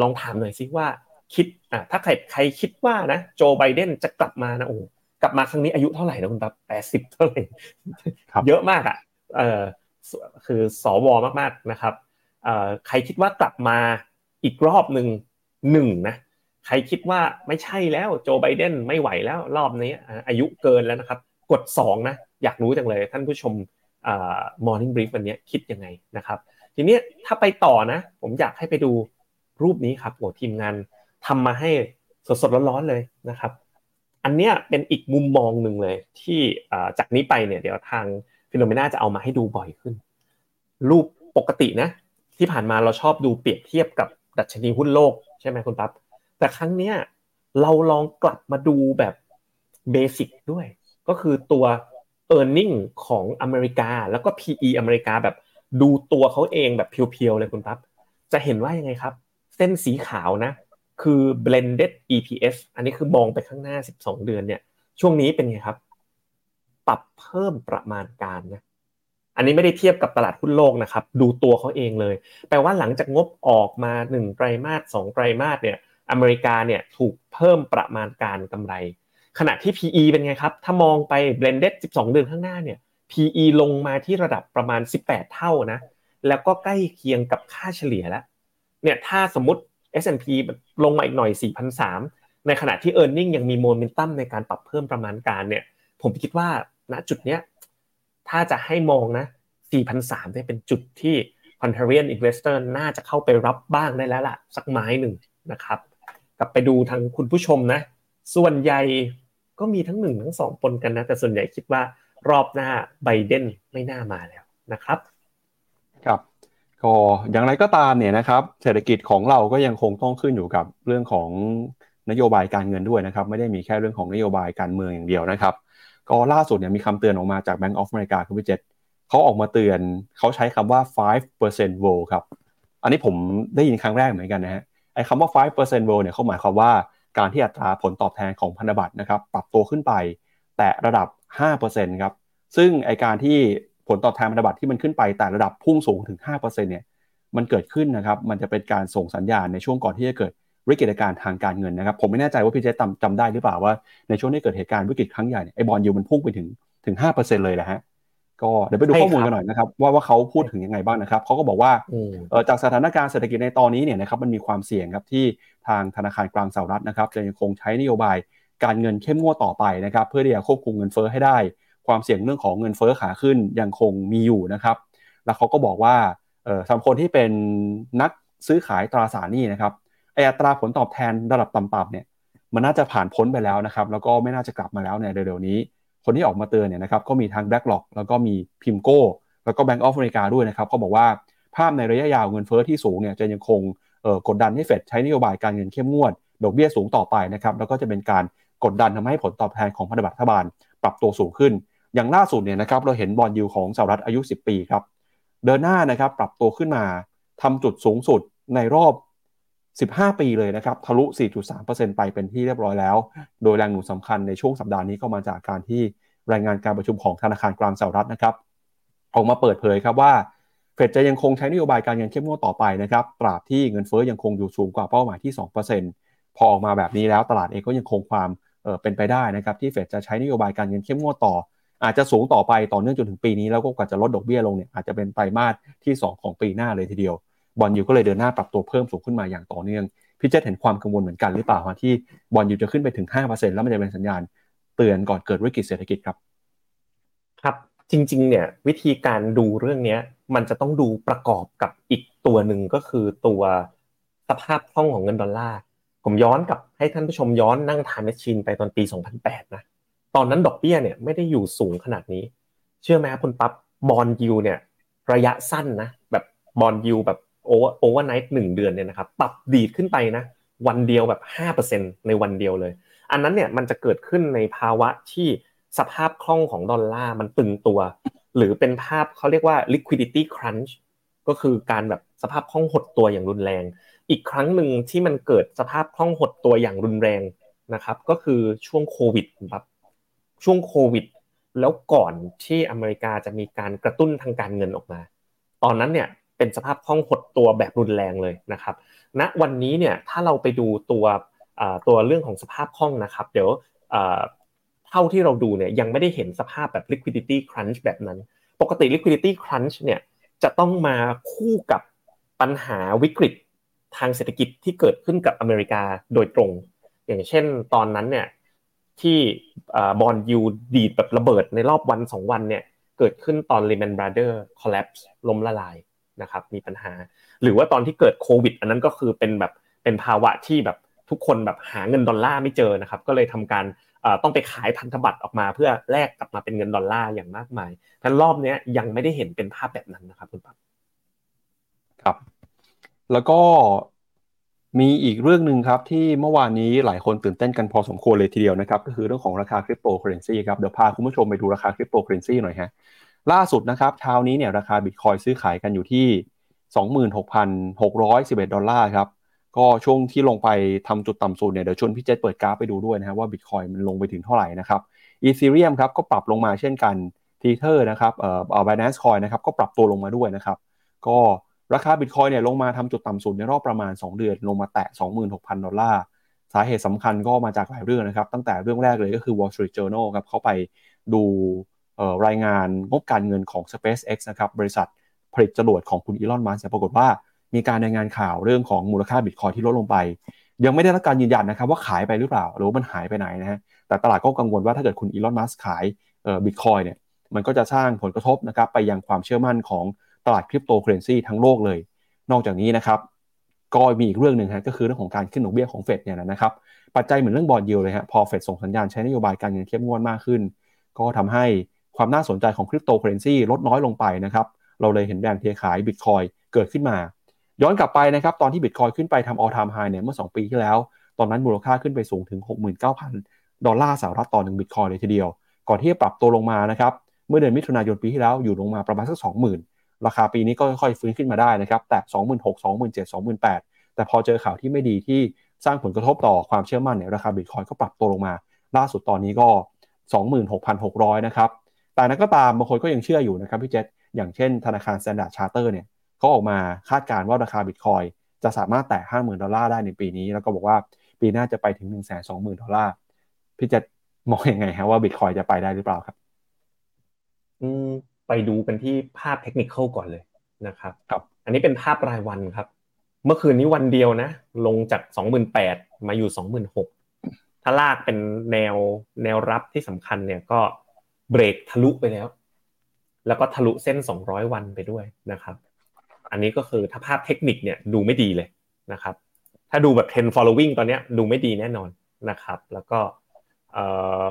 ลองถามหน่อยสิว่าคิดอ่าถ้าใครใครคิดว่านะโจไบเดนจะกลับมานะโอ้กลับมาครั้งนี้อายุเท่าไหร่นะคุณปั๊บแปดสิบเท่าไหร่เยอะมากอะเออคือสวมากๆนะครับเอ่อใครคิดว่ากลับมาอีกรอบหนึ่งหนึ่งนะใครคิดว่าไม่ใช่แล้วโจไบเดนไม่ไหวแล้วรอบนี้อายุเกินแล้วนะครับ กดสองนะอยากรู้จังเลยท่านผู้ชมอ่า morning brief วันนี้คิดยังไงนะครับ ทีนี้ถ้าไปต่อนะ ผมอยากให้ไปดู รูปนี้ครับโอ้ทีมงานทำมาให้สดๆร้อนๆเลยนะครับ อันเนี้ยเป็นอีกมุมมองหนึ่งเลย ที่จากนี้ไปเนี่ยเดี๋ยวทางฟิโนเมนาจะเอามาให้ดูบ่อยขึ้น รูปปกตินะ ที่ผ่านมาเราชอบดูเปรียบเทียบกับดัชนีหุ้นโลกใช่ไหมคุณปั๊บแต่ครั้งเนี้ยเราลองกลับมาดูแบบเบสิกด้วย ก็คือตัว e a r n i n g ของอเมริกา แล้วก็ PE อเมริกาแบบดูตัวเขาเองแบบเพียวๆเลยคุณปั๊บจะเห็นว่ายังไงครับ เส้นสีขาวนะ คือ blended EPS อันนี้คือมองไปข้างหน้า 12 เดือนเนี่ย ช่วงนี้เป็นไงครับ ปรับเพิ่มประมาณการนะอันนี้ไม่ได้เทียบกับตลาดหุ้นโลกนะครับ ดูตัวเขาเองเลย แปลว่าหลังจากงบออกมา1ไตรมาส2ไตรมาสเนี่ย อเมริกาเนี่ยถูกเพิ่มประมาณการกำไร ขณะที่ PE เป็นไงครับ ถ้ามองไป blended 12 เดือนข้างหน้าเนี่ย PE ลงมาที่ระดับประมาณ 18 เท่านะ แล้วก็ใกล้เคียงกับค่าเฉลี่ยแล้ว เนี่ยถ้าสมมติ S&P ลงมาอีกหน่อย4,300ในขณะที่ e a r n i n g ยังมีโมเมนตัมในการปรับเพิ่มประมาณการเนี่ย ผมคิดว่าณจุดเนี้ยถ้าจะให้มองนะ4,300เนี่ยเป็นจุดที่ Contrarian Investor น่าจะเข้าไปรับบ้างได้แล้วล่ะ สักไม้หนึ่งนะครับ กลับไปดูทางคุณผู้ชมนะ ส่วนใหญ่ก็มีทั้งหนึ่งทั้งสองปนกันนะ แต่ส่วนใหญ่คิดว่ารอบหน้าไบเดนไม่น่ามาแล้วนะครับ ก็อย่างไรก็ตามเนี่ยนะครับ เศรษฐกิจของเราก็ยังคงต้องขึ้นอยู่กับเรื่องของนโยบายการเงินด้วยนะครับ ไม่ได้มีแค่เรื่องของนโยบายการเมืองอย่างเดียวนะครับ ก็ล่าสุดเนี่ยมีคำเตือนออกมาจาก Bank of America ครับพี่เจษเขาออกมาเตือนเขาใช้คำว่า 5% roll ครับ อันนี้ผมได้ยินครั้งแรกเหมือนกันนะฮะไอ้คำว่า 5% roll เนี่ยเขาหมายความว่าการที่อัตราผลตอบแทนของพันธบัตรนะครับ ปรับตัวขึ้นไป แต่ระดับ 5%ครับซึ่งไอการที่ ผลตอบแทนพันธบัตรที่มันขึ้นไปแต่ระดับพุ่งสูงถึง 5%เนี่ยมันเกิดขึ้นนะครับ มันจะเป็นการส่งสัญญาณในช่วงก่อนที่จะเกิดวิกฤตการณ์ทางการเงินนะครับ ผมไม่แน่ใจว่าพี่เจจำจำได้หรือเปล่าว่าในช่วงที่เกิดเหตุการณ์วิกฤตครั้งใหญ่ไอบอลยูมันพุ่งไปถึงถึง 5%เลยนะฮะก็เดี๋ยวไปดูข้อมูลกันหน่อยนะครับว่าว่าเขาพูดถึงยังไงบ้างนะครับเขาก็บอกว่าจากสถานการณ์เศรษฐกิจในตอนนี้เนี่ยนะครับมันมีความเสี่ยงครับที่ทางธนาคารกลางสหรัฐนะครับจะยังคงใช้นโยบายการเงินเข้มงวดต่อไปนะครับ เพื่อที่จะควบคุมเงินเฟ้อให้ได้ ความเสี่ยงเรื่องของเงินเฟ้อขาขึ้นยังคงมีอยู่นะครับ แล้วเขาก็บอกว่าสำหรับคนที่เป็นนักซื้อขายตราสารหนี้นะครับไออัตราผลตอบแทนระดับต่ำๆเนี่ยมันน่าจะผ่านพ้นไปแล้วนะครับ แล้วก็ไม่น่าจะกลับมาแล้วในเร็วๆนี้ คนที่ออกมาเตือนเนี่ยนะครับก็มีทาง BlackRock แล้วก็มีพิมโก้แล้วก็ Bank of America ด้วยนะครับเขาบอกว่าภาพในระยะยาวเงินเฟ้อที่สูงเนี่ยจะยังคงกดดันให้เฟดใช้นโยบายการเงินเข้มงวด ดอกเบี้ยสูงต่อไปนะครับแล้วก็จะเป็นการกดดันทำให้ผลตอบแทนของพันธบัตรรัฐบาล ปรับตัวสูงขึ้น อย่างล่าสุดเนี่ยนะครับเราเห็นบอลยูของสหรัฐอายุ 10 ปีครับ เดินหน้านะครับปรับตัวขึ้นมาทำจุดสูงสุดในรอบ 15 ปีเลยนะครับทะลุ 4.3%ไปเป็นที่เรียบร้อยแล้ว โดยแรงหนุนสำคัญในช่วงสัปดาห์นี้ก็มาจากการที่รายงานการประชุมของธนาคารกลางสหรัฐนะครับ ออกมาเปิดเผยครับว่าเฟดจะยังคงใช้นโยบายการเงินเข้มงวดต่อไปนะครับตราบที่เงินเฟ้อยังคงอยู่สูงกว่าเป้าหมายที่ 2%พอออกมาแบบนี้แล้วตลาดเองก็ยังคงความเเป็นไปได้นะครับที่เฟดจะใช้นโยบายการเงินเข้มงวดต่อ อาจจะสูงต่อไปต่อเนื่องจนถึงปีนี้แล้วก็กว่าจะลดดอกเบี้ยลงเนี่ยอาจจะเป็นไตรมาสที่ 2 ของปีหน้าเลยทีเดียว บอลยูก็เลยเดินหน้าปรับตัวเพิ่มสูงขึ้นมาอย่างต่อเนื่องพี่เจษเห็นความกังวลเหมือนกันหรือเปล่าที่บอลยูจะขึ้นไปถึง 5%แล้วมันจะเป็นสัญญาณเตือนก่อนเกิดวิกฤตเศรษฐกิจครับ ครับจริงๆเนี่ยวิธีการดูเรื่องนี้มันจะต้องดูประกอบกับอีกตัวหนึ่งก็คือตัวสภาพคล่องของเงินดอลลาร์ผมย้อนกลับให้ท่านผู้ชมย้อนนั่ง time machine ไปตอนปี 2008 นะ ตอนนั้นดอกเบี้ยเนี่ยไม่ได้อยู่สูงขนาดนี้ เชื่อไหมครับคุณปั๊บ bond yield เนี่ย ระยะสั้นนะ แบบ bond yield แบบ over overnight หนึ่งเดือนเนี่ยนะครับปรับดีดขึ้นไปนะ วันเดียวแบบห้าเปอร์เซ็นต์ในวันเดียวเลย อันนั้นเนี่ยมันจะเกิดขึ้นในภาวะที่สภาพคล่องของดอลลาร์มันตึงตัว หรือเป็นภาพเขาเรียกว่า liquidity crunch ก็คือการแบบสภาพคล่องหดตัวอย่างรุนแรง อีกครั้งหนึ่งที่มันเกิดสภาพคล่องหดตัวอย่างรุนแรงนะครับ ก็คือช่วงโควิดครับ ช่วงโควิด แล้วก่อนที่อเมริกาจะมีการกระตุ้นทางการเงินออกมา ตอนนั้นเนี่ยเป็นสภาพคล่องหดตัวแบบรุนแรงเลยนะครับณวันนี้เนี่ยถ้าเราไปดูตัวตัวเรื่องของสภาพคล่องนะครับ เดี๋ยวเท่าที่เราดูเนี่ยยังไม่ได้เห็นสภาพแบบ liquidity crunch แบบนั้น ปกติ liquidity crunch เนี่ยจะต้องมาคู่กับปัญหาวิกฤตทางเศรษฐกิจที่เกิดขึ้นกับอเมริกาโดยตรง อย่างเช่นตอนนั้นเนี่ย ที่บอลยูดีดแบบระเบิดในรอบวันสองวันเนี่ยเกิดขึ้นตอน Lehman Brothers collapse ล้มละลายนะครับมีปัญหา หรือว่าตอนที่เกิดโควิด อันนั้นก็คือเป็นแบบเป็นภาวะที่แบบทุกคนแบบหาเงินดอลลาร์ไม่เจอนะครับก็เลยทำการต้องไปขายพันธบัตรออกมาเพื่อแลกกลับมาเป็นเงินดอลลาร์อย่างมากมายแต่รอบนี้ยังไม่ได้เห็นเป็นภาพแบบนั้นนะครับคุณปั๊บครับ แล้วก็ มีอีกเรื่องหนึ่งครับที่เมื่อวานนี้หลายคนตื่นเต้นกันพอสมควรเลยทีเดียวนะครับ ก็คือเรื่องของราคาคริปโตเคอร์เรนซีครับ เดี๋ยวพาคุณผู้ชมไปดูราคาคริปโตเคอร์เรนซีหน่อยฮะล่าสุดนะครับเช้านี้เนี่ยราคาบิตคอยซื้อขายกันอยู่ที่ 26,611 ดอลลาร์ครับ ก็ช่วงที่ลงไปทำจุดต่ำสุดเนี่ยเดี๋ยวชวนพี่เจษเปิดกราฟไปดูด้วยนะครับว่าบิตคอยน์มันลงไปถึงเท่าไหร่นะครับ Ethereum ครับก็ปรับลงมาเช่นกัน Tether นะครับเอ่อเอา Binance Coin นะครับก็ปรับตัวลงมาด้วยนะครับก็ ราคาบิตคอยน์เนี่ยลงมาทำจุดต่ำสุดในรอบประมาณ 2 เดือน ลงมาแตะ 26,000 ดอลลาร์ สาเหตุสำคัญก็มาจากหลายเรื่องนะครับ ตั้งแต่เรื่องแรกเลยก็คือ Wall Street Journal ครับเขาไปดูรายงานงบการเงินของ SpaceX นะครับบริษัทผลิตจรวดของคุณอีลอนมัสก์ปรากฏว่ามีการรายงานข่าวเรื่องของมูลค่าบิตคอยน์ที่ลดลงไป ยังไม่ได้รับการยืนยันนะครับว่าขายไปหรือเปล่า หรือว่ามันหายไปไหนนะฮะแต่ตลาดก็กังวลว่าถ้าเกิดคุณอีลอนมัสก์ขายบิตคอยน์เนี่ยมันก็จะสร้างผลกระทบนะครับไปยังความเชื่อมั่นของ ตลาดคริปโตเคอร์เรนซีทั้งโลกเลย นอกจากนี้นะครับก็มีอีกเรื่องหนึ่งฮะก็คือเรื่องของการขึ้นดอกเบี้ยของเฟดเนี่ยนะครับปัจจัยเหมือนเรื่อง bond yield เลยฮะพอเฟดส่งสัญญาณใช้นโยบายการเงินเข้มงวดมากขึ้น ก็ทำให้ความน่าสนใจของคริปโตเคอร์เรนซีลดน้อยลงไปนะครับเราเลยเห็นแรงเทขายบิตคอยน์เกิดขึ้นมา ย้อนกลับไปนะครับตอนที่บิตคอยน์ขึ้นไปทำ all time high เนี่ยเมื่อ 2 ปีที่แล้ว ตอนนั้นมูลค่าขึ้นไปสูงถึง 69,000 ดอลลาร์สหรัฐต่อหนึ่งบิตคอยน์เลยทีเดียว ก่อนที่จะปรับตัวลงมานะครับเมื่อเดือนมิถุนายนปีที่แล้วอยู่ลงมาประมาณสัก 20,000 ราคาปีนี้ก็ค่อยๆฟื้นขึ้นมาได้นะครับแต่26,000 27,000 28,000แต่พอเจอข่าวที่ไม่ดีที่สร้างผลกระทบต่อความเชื่อมั่นเนี่ยราคาบิตคอยก็ปรับตัวลงมา ล่าสุดตอนนี้ก็ 26,600 นะครับแต่นั้นก็ตามบางคนก็ยังเชื่ออยู่นะครับพี่เจษอย่างเช่นธนาคาร Standard Charter เนี่ยเขาออกมาคาดการณ์ว่าราคาบิตคอยจะสามารถแตะ 50,000 ดอลลาร์ได้ในปีนี้ แล้วก็บอกว่าปีหน้าจะไปถึง 120,000 ดอลลาร์พี่เจษมองอยังไงฮะว่าบิตคอยจะไปได้หรือเปล่าครับ อืม ไปดูกันที่ภาพเทคนิคก่อนเลยนะครับครับอันนี้เป็นภาพรายวันครับ เมื่อคืนนี้วันเดียวนะ ลงจาก 28,000มาอยู่ 26,000ถ้าลากเป็นแนวแนวรับที่สำคัญเนี่ยก็เบรกทะลุไปแล้ว แล้วก็ทะลุเส้น 200 วันไปด้วยนะครับ อันนี้ก็คือถ้าภาพเทคนิคเนี่ยดูไม่ดีเลยนะครับ ถ้าดูแบบ trend following ตอนเนี้ยดูไม่ดีแน่นอนนะครับ แล้วก็เอ่อ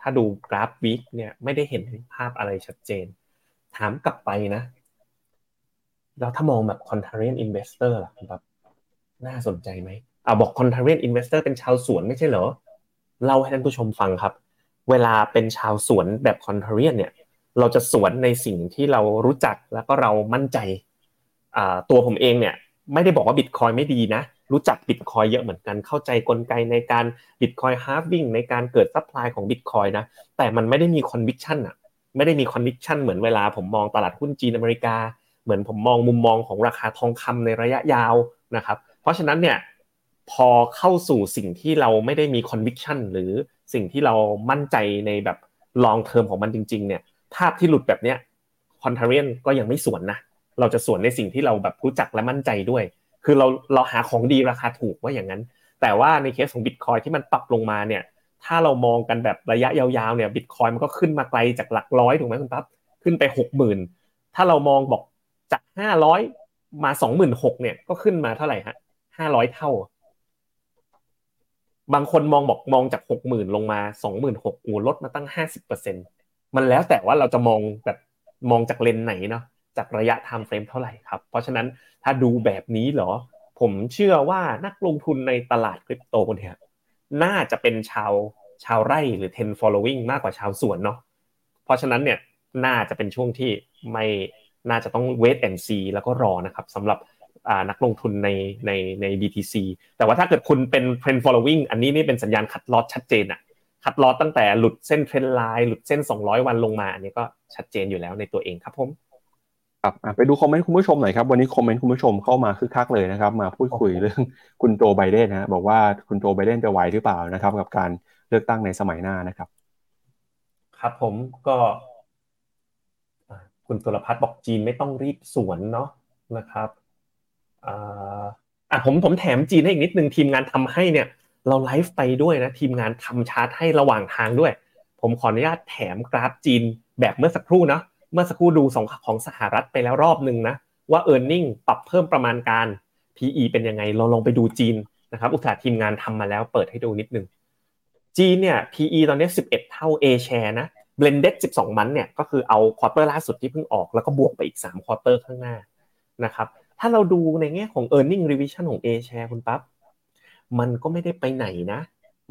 ถ้าดูกราฟวิกเนี่ยไม่ได้เห็นภาพอะไรชัดเจน ถามกลับไปนะแล้วถ้ามองแบบ contrarian investor ล่ะแบบน่าสนใจไหมอ่าบอก contrarian investor เป็นชาวสวนไม่ใช่เหรอ เล่าให้ท่านผู้ชมฟังครับ เวลาเป็นชาวสวนแบบ contrarian เนี่ย เราจะสวนในสิ่งที่เรารู้จักแล้วก็เรามั่นใจ ตัวผมเองเนี่ย ไม่ได้บอกว่าบิตคอยไม่ดีนะ รู้จักบิตคอยเยอะเหมือนกัน เข้าใจกลไกในการบิตคอยน์ halving ในการเกิด supply ของบิตคอยน์นะ แต่มันไม่ได้มี conviction อะ ไม่ได้มี conviction เหมือนเวลาผมมองตลาดหุ้นจีนอเมริกา เหมือนผมมองมุมมองของราคาทองคำในระยะยาวนะครับ เพราะฉะนั้นเนี่ยพอเข้าสู่สิ่งที่เราไม่ได้มี conviction หรือสิ่งที่เรามั่นใจในแบบ long term ของมันจริง ๆ เนี่ย ภาพที่หลุดแบบเนี้ย contrarian ก็ยังไม่สวนนะเราจะสวนในสิ่งที่เราแบบรู้จักและมั่นใจด้วย คือเราเราหาของดีราคาถูกว่าอย่างนั้น แต่ว่าในเคสของบิตคอยที่มันปรับลงมาเนี่ย ถ้าเรามองกันแบบระยะยาวๆเนี่ยบิตคอยมันก็ขึ้นมาไกลจากหลักร้อยถูกไหมคุณปั๊บขึ้นไปหกหมื่นถ้าเรามองบอกจากห้าร้อยมาสองหมื่นหกเนี่ยก็ขึ้นมาเท่าไหร่ฮะห้าร้อยเท่า บางคนมองบอกมองจากหกหมื่นลงมาสองหมื่นหกอ้ลดมาตั้งห้าสิบเปอร์เซ็นมันแล้วแต่ว่าเราจะมองแบบมองจากเลนไหนเนาะจากระยะไทม์เฟรมเท่าไหร่ครับ เพราะฉะนั้นถ้าดูแบบนี้เหรอ ผมเชื่อว่านักลงทุนในตลาดคริปโตเนี่ย น่าจะเป็นชาวชาวไร่หรือ ten following มากกว่าชาวสวนเนาะเพราะฉะนั้นเนี่ยน่าจะเป็นช่วงที่ไม่น่าจะต้อง wait and see แล้วก็รอนะครับสำหรับนักลงทุนในในใน BTC แต่ว่าถ้าเกิดคุณเป็น trend following อันนี้นี่เป็นสัญญาณคัดลอตชัดเจนอะcut loss ตั้งแต่หลุดเส้น trendline หลุดเส้น 200 วันลงมาอันนี้ก็ชัดเจนอยู่แล้วในตัวเองครับผม ครับไปดูคอมเมนต์คุณผู้ชมหน่อยครับวันนี้คอมเมนต์คุณผู้ชมเข้ามาคึกคักเลยนะครับ มาพูดคุยเรื่องคุณโจไบเดนนะบอกว่าคุณโจไบเดนจะไหวหรือเปล่านะครับ กับการเลือกตั้งในสมัยหน้านะครับ ครับผมก็คุณตุลพัฒน์บอกจีนไม่ต้องรีบสวนเนาะนะครับอ่าผมผมแถมจีนให้อีกนิดนึงทีมงานทำให้เนี่ย เราไลฟ์ไปด้วยนะทีมงานทำชาร์ตให้ระหว่างทางด้วย ผมขออนุญาตแถมกราฟจีนแบบเมื่อสักครู่เนาะ เมื่อสักครู่ดูสองของสหรัฐไปแล้วรอบหนึ่งนะว่า e a r n i n g ปรับเพิ่มประมาณการ PE เป็นยังไงเราลองไปดูจีนนะครับอุตสาห์ทีมงานทำมาแล้วเปิดให้ดูนิดนึงจีนเนี่ย PE ตอนนี้ 11 เท่า A share นะ blended 12 มันเนี่ยก็คือเอา quarter ล่าสุดที่เพิ่งออก แล้วก็บวกไปอีก3 quarter ข้างหน้านะครับถ้าเราดูในแง่ของ e a r n i n g revision ของ A share คุณปั๊บมันก็ไม่ได้ไปไหนนะ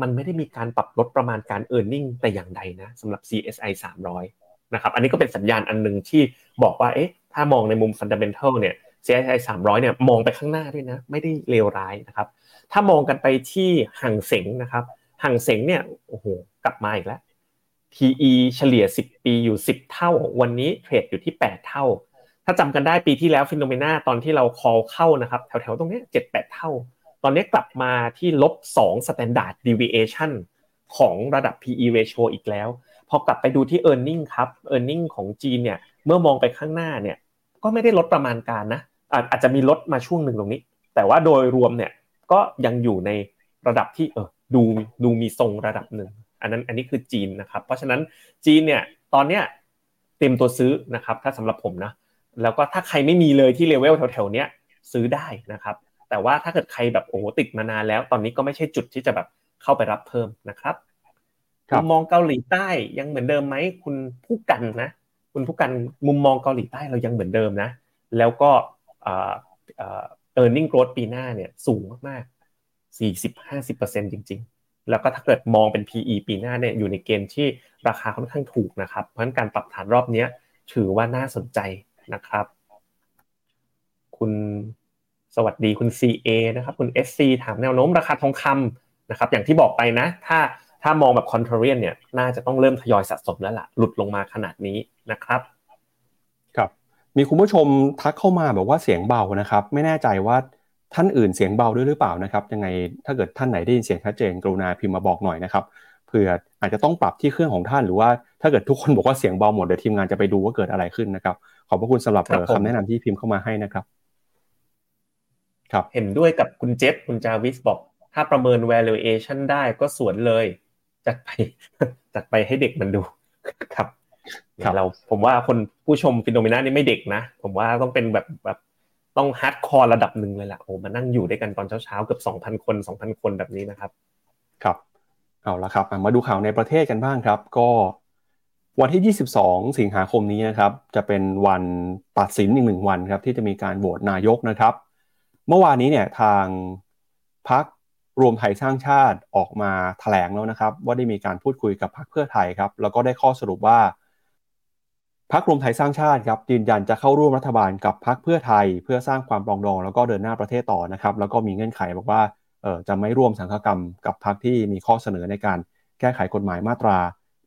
มันไม่ได้มีการปรับลดประมาณการ e a r n i n g แต่อย่างใดนะสำหรับ CSI 300 นะครับอันนี้ก็เป็นสัญญาณอันหนึ่งที่บอกว่าเอ๊ะถ้ามองในมุม fundamental เนี่ย CSI 300เนี่ยมองไปข้างหน้าด้วยนะไม่ได้เลวร้ายนะครับถ้ามองกันไปที่ห่างเสงนะครับห่างเสงเนี่ยโอ้โหกลับมาอีกแล้ว PE เฉลี่ย 10 ปีอยู่ 10 เท่า วันนี้เทรดอยู่ที่ 8 เท่า ถ้าจำกันได้ปีที่แล้วฟิโนเมนาตอนที่เรา call เข้านะครับแถวๆตรงนี้7-8 เท่า ตอนนี้กลับมาที่ลบ2 standard deviation ของระดับ PE ratio อีกแล้ว พอกลับไปดูที่ e a r n i n g ครับ e a r n i n g ของจีนเนี่ยเมื่อมองไปข้างหน้าเนี่ยก็ไม่ได้ลดประมาณการนะอาจจะมีลดมาช่วงหนึ่งตรงนี้ แต่ว่าโดยรวมเนี่ยก็ยังอยู่ในระดับที่เออดูดูมีทรงระดับหนึ่งอันนั้นอันนี้คือจีนนะครับ เพราะฉะนั้นจีนเนี่ยตอนเนี้ยเต็มตัวซื้อนะครับ ถ้าสำหรับผมนะแล้วก็ถ้าใครไม่มีเลยที่เลเวลแถวๆเนี้ยซื้อได้นะครับ แต่ว่าถ้าเกิดใครแบบโอ้ติดมานานแล้ว ตอนนี้ก็ไม่ใช่จุดที่จะแบบเข้าไปรับเพิ่มนะครับ มุมมองเกาหลีใต้ยังเหมือนเดิมไหมคุณผู้กันนะ คุณผู้กันมุมมองเกาหลีใต้เรายังเหมือนเดิมนะ แล้วก็เออเอ่อ earning growth ปีหน้าเนี่ยสูงมากๆ40-50%จริง ๆ แล้วก็ถ้าเกิดมองเป็น PE ปีหน้าเนี่ยอยู่ในเกณฑ์ที่ราคาค่อนข้างถูกนะครับ เพราะฉะนั้นการปรับฐานรอบนี้ถือว่าน่าสนใจนะครับ คุณสวัสดีคุณ CA นะครับ คุณ SC ถามแนวโน้มราคาทองคำนะครับ อย่างที่บอกไปนะ ถ้า ถ้ามองแบบคอนเทเรียนเนี่ยน่าจะต้องเริ่มทยอยสะสมแล้วล่ะ หลุดลงมาขนาดนี้นะครับ ครับ มีคุณผู้ชมทักเข้ามาแบบว่าเสียงเบานะครับ ไม่แน่ใจว่าท่านอื่นเสียงเบาด้วยหรือเปล่านะครับยังไงถ้าเกิดท่านไหนได้ยินเสียงชัดเจนกรุณาพิมพ์มาบอกหน่อยนะครับเผื่ออาจจะต้องปรับที่เครื่องของท่านหรือว่าถ้าเกิดทุกคนบอกว่าเสียงเบาหมดเดี๋ยวทีมงานจะไปดูว่าเกิดอะไรขึ้นนะครับขอบพระคุณสำหรับครับผมคำแนะนำที่พิมพ์เข้ามาให้นะครับครับเห็นด้วยกับคุณเจษคุณจาวิสบอก ถ้าประเมิน valuation ได้ก็สวนเลย จัดไปจัดไปให้เด็กมันดูครับครับเราผมว่าคุณผู้ชม Finnomena นี่ไม่เด็กนะ ผมว่าต้องเป็นแบบแบบต้อง hardcore ระดับหนึ่งเลยล่ะโอ้มานั่งอยู่ด้วยกันตอนเช้าๆเกือบ2,000คน2,000คนแบบนี้นะครับ ครับเอาละครับอะมาดูข่าวในประเทศกันบ้างครับ ก็วันที่ 22 สิงหาคมนี้นะครับ จะเป็นวันตัดสินอีกหนึ่งวันครับ ที่จะมีการโหวตนายกนะครับ เมื่อวานนี้เนี่ยทางพรรค รวมไทยสร้างชาติออกมาแถลงแล้วนะครับ ว่าได้มีการพูดคุยกับพักเพื่อไทยครับ แล้วก็ได้ข้อสรุปว่าพักรวมไทยสร้างชาติครับยืนยันจะเข้าร่วมรัฐบาลกับพักเพื่อไทย เพื่อสร้างความปรองดอง แล้วก็เดินหน้าประเทศต่อนะครับ แล้วก็มีเงื่อนไขบอกว่าเออจะไม่ร่วมสังฆกรรมกับพักที่มีข้อเสนอในการแก้ไขกฎหมายมาตรา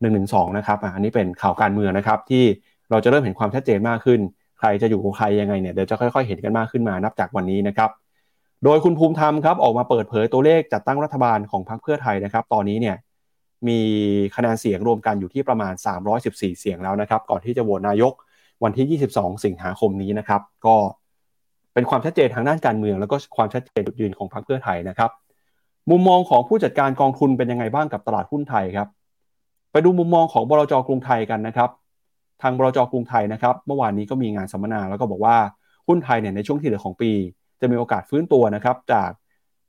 112นะครับอันนี้เป็นข่าวการเมืองนะครับ ที่เราจะเริ่มเห็นความชัดเจนมากขึ้น ใครจะอยู่กับใครยังไงเนี่ยเดี๋ยวจะค่อยๆ เห็นกันมากขึ้นมานับจากวันนี้นะครับ โดยคุณภูมิธรรมครับออกมาเปิดเผยตัวเลขจัดตั้งรัฐบาลของพรรคเพื่อไทยนะครับ ตอนนี้เนี่ยมีคะแนนเสียงรวมกันอยู่ที่ประมาณ 314 เสียงแล้วนะครับ ก่อนที่จะโหวตนายกวันที่ 22 สิงหาคมนี้นะครับ ก็เป็นความชัดเจนทางด้านการเมือง แล้วก็ความชัดเจนจุดยืนของพรรคเพื่อไทยนะครับ มุมมองของผู้จัดการกองทุนเป็นยังไงบ้างกับตลาดหุ้นไทยครับ ไปดูมุมมองของบลจกรุงไทยกันนะครับ ทางบลจกรุงไทยนะครับ เมื่อวานนี้ก็มีงานสัมมนาแล้วก็บอกว่าหุ้นไทยเนี่ยในช่วงที่เหลือของปี จะมีโอกาสฟื้นตัวนะครับจาก